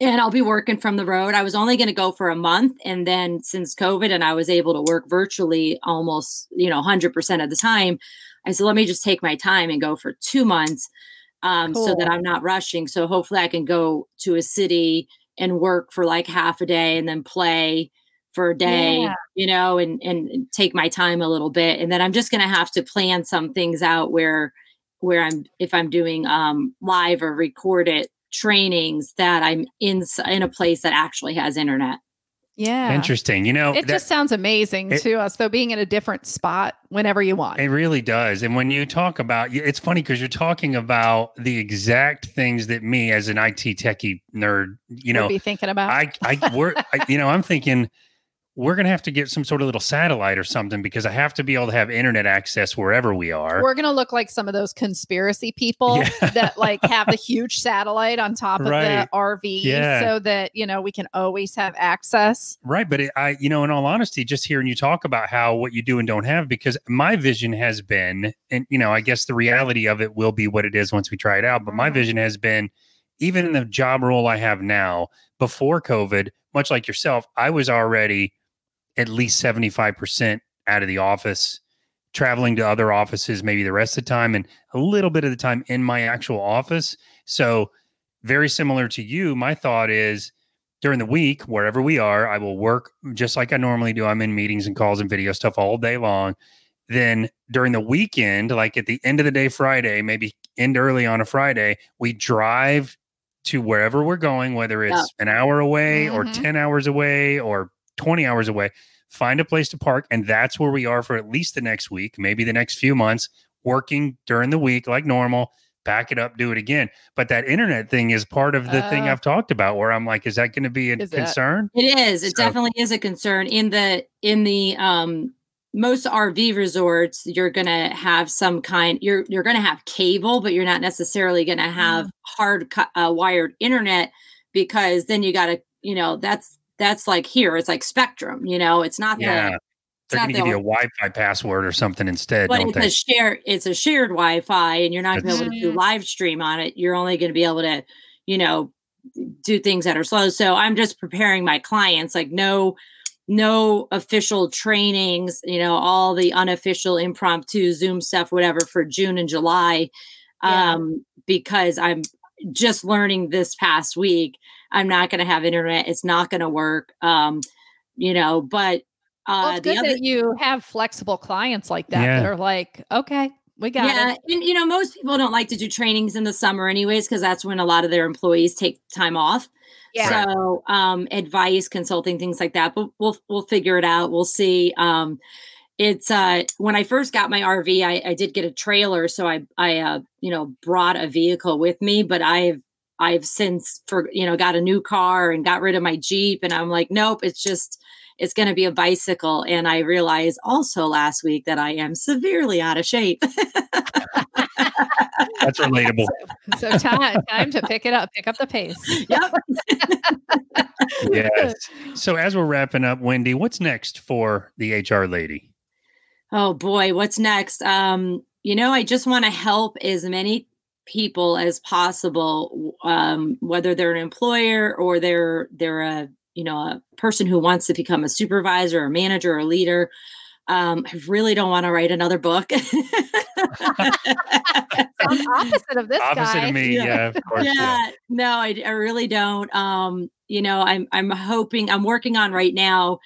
and I'll be working from the road. I was only going to go for a month. And then since COVID and I was able to work virtually almost, you know, 100% of the time, I said, let me just take my time and go for two months um, cool. so that I'm not rushing. So hopefully I can go to a city and work for like half a day and then play for a day, yeah. you know, and, and take my time a little bit. And then I'm just going to have to plan some things out where, where I'm, if I'm doing um, live or record it, trainings that I'm in in a place that actually has internet. Yeah. Interesting. You know, it that, just sounds amazing it, to us, though, being in a different spot whenever you want. It really does. And when you talk about it's funny because you're talking about the exact things that me as an IT techie nerd, you know, be thinking about. I, I, work, I, you know, I'm thinking, we're going to have to get some sort of little satellite or something because I have to be able to have internet access wherever we are. We're going to look like some of those conspiracy people yeah. that like have the huge satellite on top right. of the RV yeah. so that, you know, we can always have access. Right. But it, I, you know, in all honesty, just hearing you talk about how what you do and don't have, because my vision has been, and, you know, I guess the reality of it will be what it is once we try it out. But my mm-hmm. vision has been, even in the job role I have now, before COVID, much like yourself, I was already at least 75% out of the office, traveling to other offices maybe the rest of the time, and a little bit of the time in my actual office. So, very similar to you, my thought is during the week, wherever we are, I will work just like I normally do. I'm in meetings and calls and video stuff all day long. Then during the weekend, like at the end of the day, Friday, maybe end early on a Friday, we drive to wherever we're going, whether it's yeah. an hour away mm-hmm. or 10 hours away or 20 hours away. Find a place to park. And that's where we are for at least the next week, maybe the next few months, working during the week like normal. Back it up, do it again. But that internet thing is part of the uh, thing I've talked about where I'm like, is that going to be a concern? It is. It so, definitely is a concern in the in the um most RV resorts, you're gonna have some kind. You're you're gonna have cable, but you're not necessarily gonna have Mm. hard cu- uh, wired internet because then you got to, you know, that's that's like here. It's like Spectrum. You know, it's not Yeah. the. It's They're not going to give the you a Wi-Fi password or something instead, but don't it's they? a shared it's a shared Wi-Fi, and you're not going to be able to do live stream on it. You're only going to be able to, you know, do things that are slow. So I'm just preparing my clients, like no, no official trainings, you know, all the unofficial impromptu Zoom stuff, whatever, for June and July, Yeah. um, because I'm just learning this past week. I'm not going to have internet. It's not going to work. Um, you know, but Well, uh, it's the good other that you have flexible clients like that that are like, okay, we got yeah, it. and you know, most people don't like to do trainings in the summer, anyways, because that's when a lot of their employees take time off. Yeah. So, um, advice, consulting, things like that. But we'll we'll figure it out. We'll see. Um, it's uh, when I first got my RV, I, I did get a trailer, so I I uh, you know brought a vehicle with me, but I've I've since for you know got a new car and got rid of my Jeep, and I'm like, nope, it's just it's going to be a bicycle. And I realized also last week that I am severely out of shape. That's relatable. So time time to pick it up, pick up the pace. yep. yes. So as we're wrapping up, Wendy, what's next for the HR lady? Oh boy, what's next? Um, you know, I just want to help as many people as possible, um, whether they're an employer or they're they're a you know a person who wants to become a supervisor or manager or leader. Um, I really don't want to write another book. Sounds opposite of this Opposite guy. of me, Yeah. yeah, of course. Yeah. yeah, no, I, I really don't. Um, you know, I'm I'm hoping I'm working on right now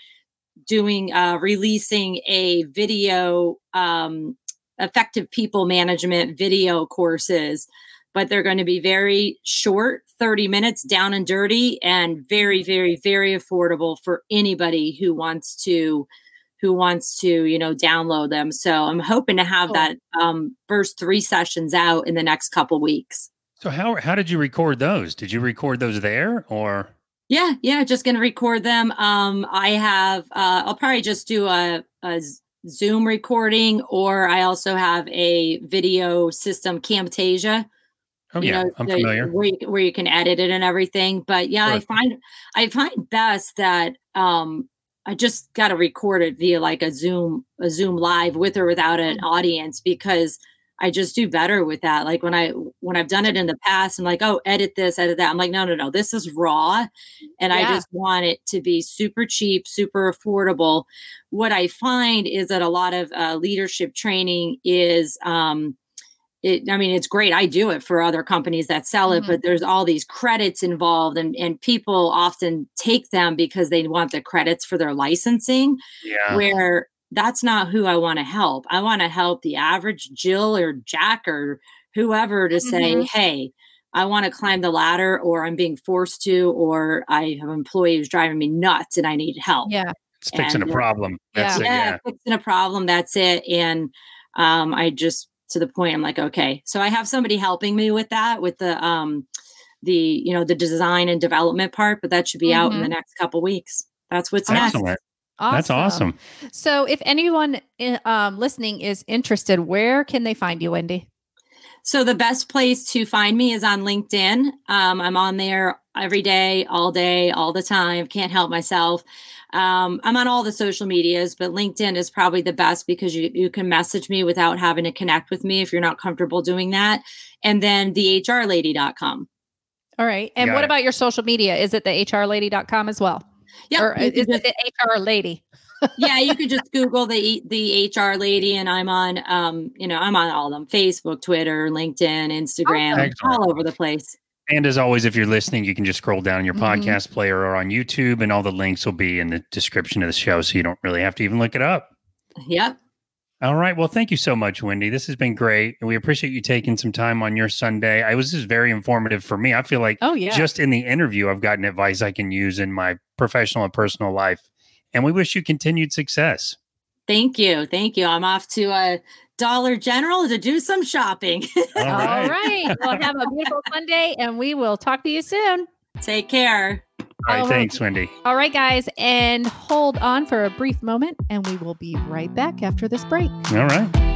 doing uh releasing a video um effective people management video courses, but they're going to be very short, 30 minutes down and dirty and very very very affordable for anybody who wants to who wants to, you know, download them. So I'm hoping to have Cool. that um first 3 sessions out in the next couple weeks. So how how did you record those? Did you record those there or Yeah, yeah, just gonna record them. Um, I have uh I'll probably just do a, a Z- Zoom recording or I also have a video system Camtasia. Oh yeah, know, I'm the- familiar. Where you, where you can edit it and everything. But yeah, I find I find best that um I just gotta record it via like a Zoom, a Zoom live with or without an Mm-hmm. audience because I just do better with that. Like when I when I've done it in the past, I'm like, oh, edit this, edit that. I'm like, no, no, no, this is raw. And I just want it to be super cheap, super affordable. What I find is that a lot of uh, leadership training is um it, I mean, it's great. I do it for other companies that sell it, Mhm. but there's all these credits involved, and, and people often take them because they want the credits for their licensing Yeah. where that's not who I want to help. I want to help the average Jill or Jack or whoever to say, Mhm. hey, I want to climb the ladder, or I'm being forced to, or I have an employee who's driving me nuts and I need help. Yeah. It's fixing a problem. That's it, yeah, yeah. fixing a problem. That's it. And um, I just to the point, I'm like, okay. So I have somebody helping me with that, with the um, the you know the design and development part, but that should be out in the next couple weeks. That's what's next. Excellent. That's awesome. So, if anyone i- um, listening is interested, where can they find you, Wendy? So the best place to find me is on LinkedIn. Um, I'm on there every day, all day, all the time. Can't help myself. Um, I'm on all the social medias, but LinkedIn is probably the best because you, you can message me without having to connect with me if you're not comfortable doing that. And then thehrlady.com. All right. And Got what it. about your social media? Is it the hrlady.com as well? Yeah, or is can it the HR lady? yeah, you could just Google the the HR lady, and I'm on, um, you know, I'm on all of them: Facebook, Twitter, LinkedIn, Instagram, Excellent. all over the place. And as always, if you're listening, you can just scroll down your Mhm. podcast player or on YouTube, and all the links will be in the description of the show. So you don't really have to even look it up. Yep. All right. Well, thank you so much, Wendy. This has been great. And we appreciate you taking some time on your Sunday. I was just very informative for me. I feel like Oh, yeah. just in the interview, I've gotten advice I can use in my professional and personal life. And we wish you continued success. Thank you. Thank you. I'm off to a Dollar General to do some shopping. All All right. right. Well, have a beautiful Sunday, and we will talk to you soon. Take care. All right, Oh, thanks, Wendy. All right, guys, and hold on for a brief moment, and we will be right back after this break. All right.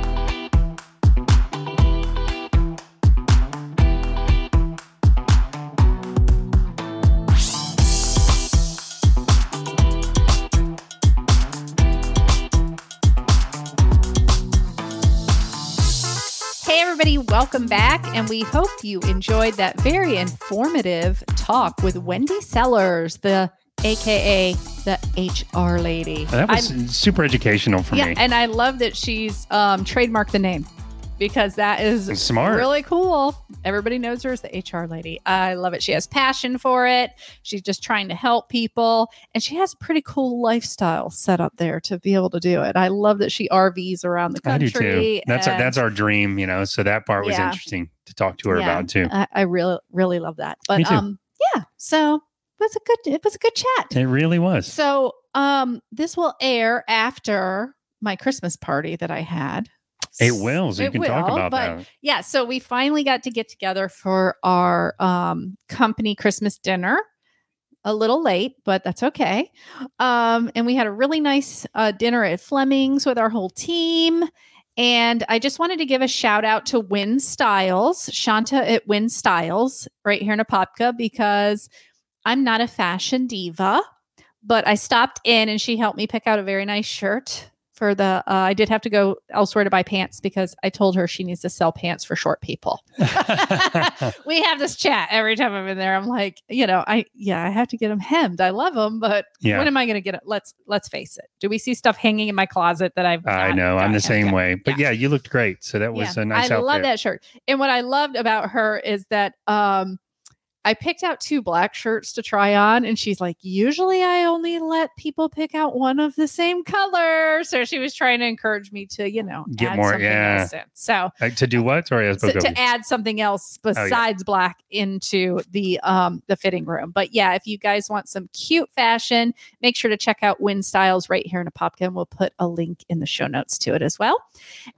Everybody, welcome back. And we hope you enjoyed that very informative talk with Wendy Sellers, the AKA the HR lady. That was I'm- super educational for yeah, me. and I love that she's um, trademarked the name because that is smart. really cool. Everybody knows her as the HR lady. I love it. She has passion for it. She's just trying to help people, and she has a pretty cool lifestyle set up there to be able to do it. I love that she RVs around the country. I do too. That's our, that's our dream, you know. So that part was Yeah. interesting to talk to her Yeah. about too. I, I really, really love that. But um, yeah. So it was a good. It was a good chat. It really was. So um, this will air after my Christmas party that I had. It will. So you It can talk will, about but that. Yeah, so we finally got to get together for our um, company Christmas dinner. A little late, but that's okay. Um, and we had a really nice uh, dinner at Fleming's with our whole team. And I just wanted to give a shout out to Win Styles, Shanta at Win Styles, right here in Apopka, because I'm not a fashion diva, but I stopped in and she helped me pick out a very nice shirt for the. Uh, I did have to go elsewhere to buy pants because I told her she needs to sell pants for short people. we have this chat every time I'm in there. I'm like, you know, I yeah, I have to get them hemmed. I love them, but yeah. when am I going to get it? Let's let's face it. Do we see stuff hanging in my closet that I've? I know. I'm the same way. But yeah. you looked great. So that was a nice I outfit. love that shirt. And what I loved about her is that um I picked out two black shirts to try on, and she's like, usually I only let people pick out one of the same color. So she was trying to encourage me to, you know, Get add more- something yeah. else in. So Like, to do what? Sorry, I so over. to add something else Oh, yeah. besides black into the um the fitting room. But yeah, if you guys want some cute fashion, make sure to check out Win Styles right here in a and we'll put a link in the show notes to it as well.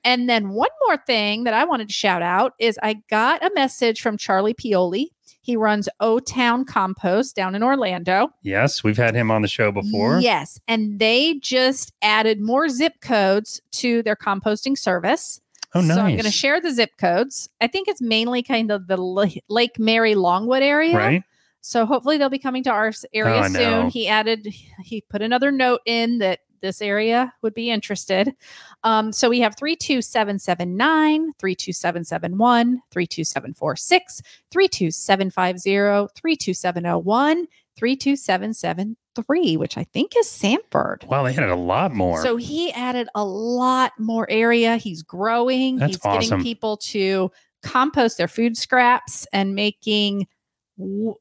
And then one more thing that I wanted to shout out is I got a message from Charlie Pioli. He runs O Town Compost down in Orlando. Yes, we've had him on the show before. Yes, and they just added more zip codes to their composting service. Oh, nice. So I'm going to share the zip codes. I think it's mainly kind of the Lake Mary Longwood area. Right? So hopefully they'll be coming to our area Oh, soon. He added, he put another note in that this area would be interested. Um, so we have 32779, 32771, 32746, 32750, 32701, 32773, which I think is Sanford. Wow, they had a lot more. So he added a lot more area. He's growing. That's He's awesome. getting people to compost their food scraps and making w-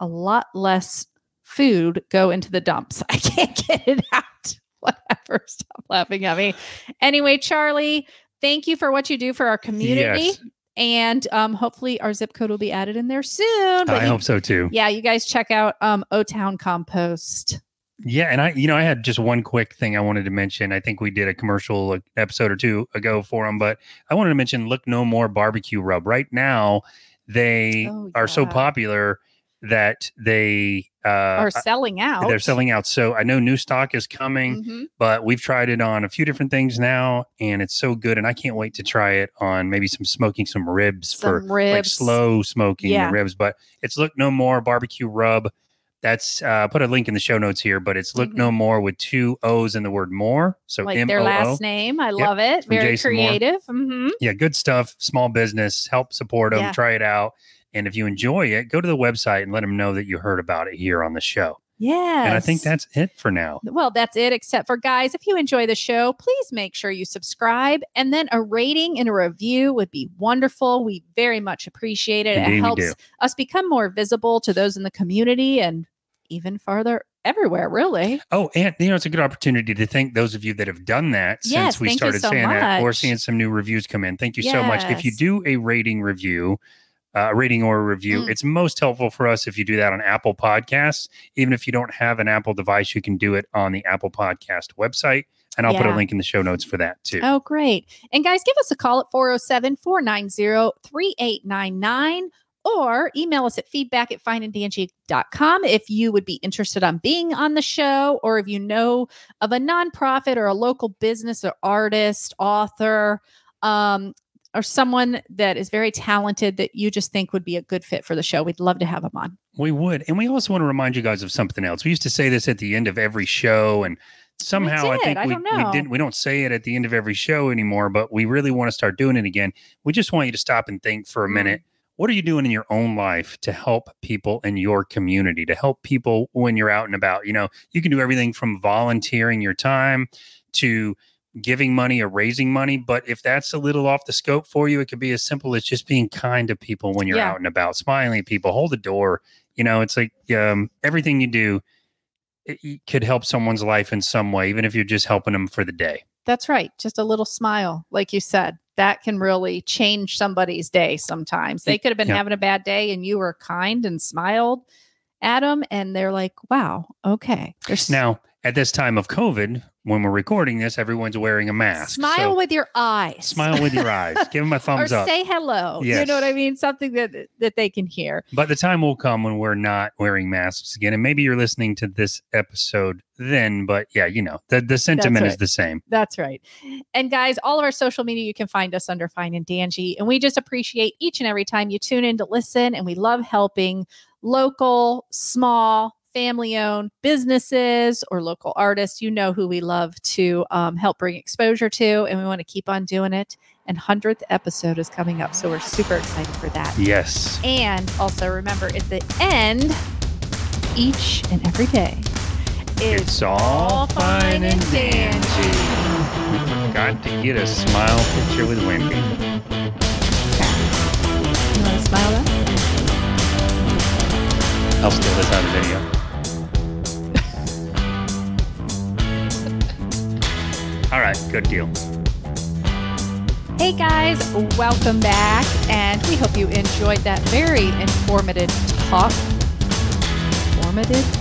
a lot less food go into the dumps. I can't get it out. Whatever. Stop laughing at me. Anyway, Charlie, thank you for what you do for our community. Yes. And um, hopefully our zip code will be added in there soon. But I you- hope so too. yeah, you guys check out um O Town Compost. Yeah, and I, you know, I had just one quick thing I wanted to mention. I think we did a commercial episode or two ago for them, but I wanted to mention Look No Moore Barbecue Rub. Right now, they Oh, are so yeah. popular that they uh, Are selling out. they're selling out. So I know new stock is coming, Mhm. but we've tried it on a few different things now, and it's so good. And I can't wait to try it on maybe some smoking some ribs for ribs. like slow smoking Yeah. ribs. But it's Look No Moore Barbecue Rub. That's uh put a link in the show notes here, but it's Look No Moore with two O's in the word more. So Mm-hmm. like M their last name. I love it. Very Jason creative. hmm Yeah, good stuff. Small business. Help support them. Yeah. Try it out. And if you enjoy it, go to the website and let them know that you heard about it here on the show. Yeah. And I think that's it for now. well, that's it. Except for guys, if you enjoy the show, please make sure you subscribe and then a rating and a review would be wonderful. We very much appreciate it. Indeed it helps us become more visible to those in the community and even farther everywhere, really. Oh, and you know, it's a good opportunity to thank those of you that have done that since we started so saying that or much. seeing some new reviews come in. Thank you so much. If you do a rating review, a rating or a review, Mm. it's most helpful for us if you do that on Apple Podcasts. Even if you don't have an Apple device, you can do it on the Apple Podcast website. And I'll put a link in the show notes for that too. Oh, great. And guys, give us a call at 407 490 3899 or email us at feedback at fineandangie.com if you would be interested on being on the show or if you know of a nonprofit or a local business or artist, author, um, or someone that is very talented that you just think would be a good fit for the show. We'd love to have them on. We would. And we also want to remind you guys of something else. We used to say this at the end of every show and somehow I think I we, didn't we don't say it at the end of every show anymore, but we really want to start doing it again. We just want you to stop and think for a Mm. minute. What are you doing in your own life to help people in your community, to help people when you're out and about? You know, you can do everything from volunteering your time to giving money or raising money. But if that's a little off the scope for you, it could be as simple as just being kind to people when you're Yeah. out and about, smiling at people, hold the door. You know, it's like um, everything you do it, could help someone's life in some way, even if you're just helping them for the day. That's right. Just a little smile, like you said, that can really change somebody's day sometimes. They could have been Yeah. having a bad day and you were kind and smiled at them, and they're like, wow, okay. There's Now, at this time of COVID, when we're recording this, everyone's wearing a mask. smile so with your eyes. smile with your eyes. Give them a or thumbs up. say hello. You know what I mean? Something that that they can hear. But the time will come when we're not wearing masks again. And maybe you're listening to this episode then, but yeah, you know, the, the sentiment is the same. That's right. And guys, all of our social media, you can find us under Fine and Dangy. And we just appreciate each and every time you tune in to listen. And we love helping local, small, family owned businesses or local artists. You know who we love to um, help bring exposure to. And we want to keep on doing it. And 100th episode is coming up. So we're super excited for that. Yes. And also remember at the end, each and every day, It's all fine and dandy. We forgot to get a smile picture with Wendy. You want to smile though? I'll steal this out of video. All right, good deal. Hey guys, welcome back. And we hope you enjoyed that very informative talk. Informative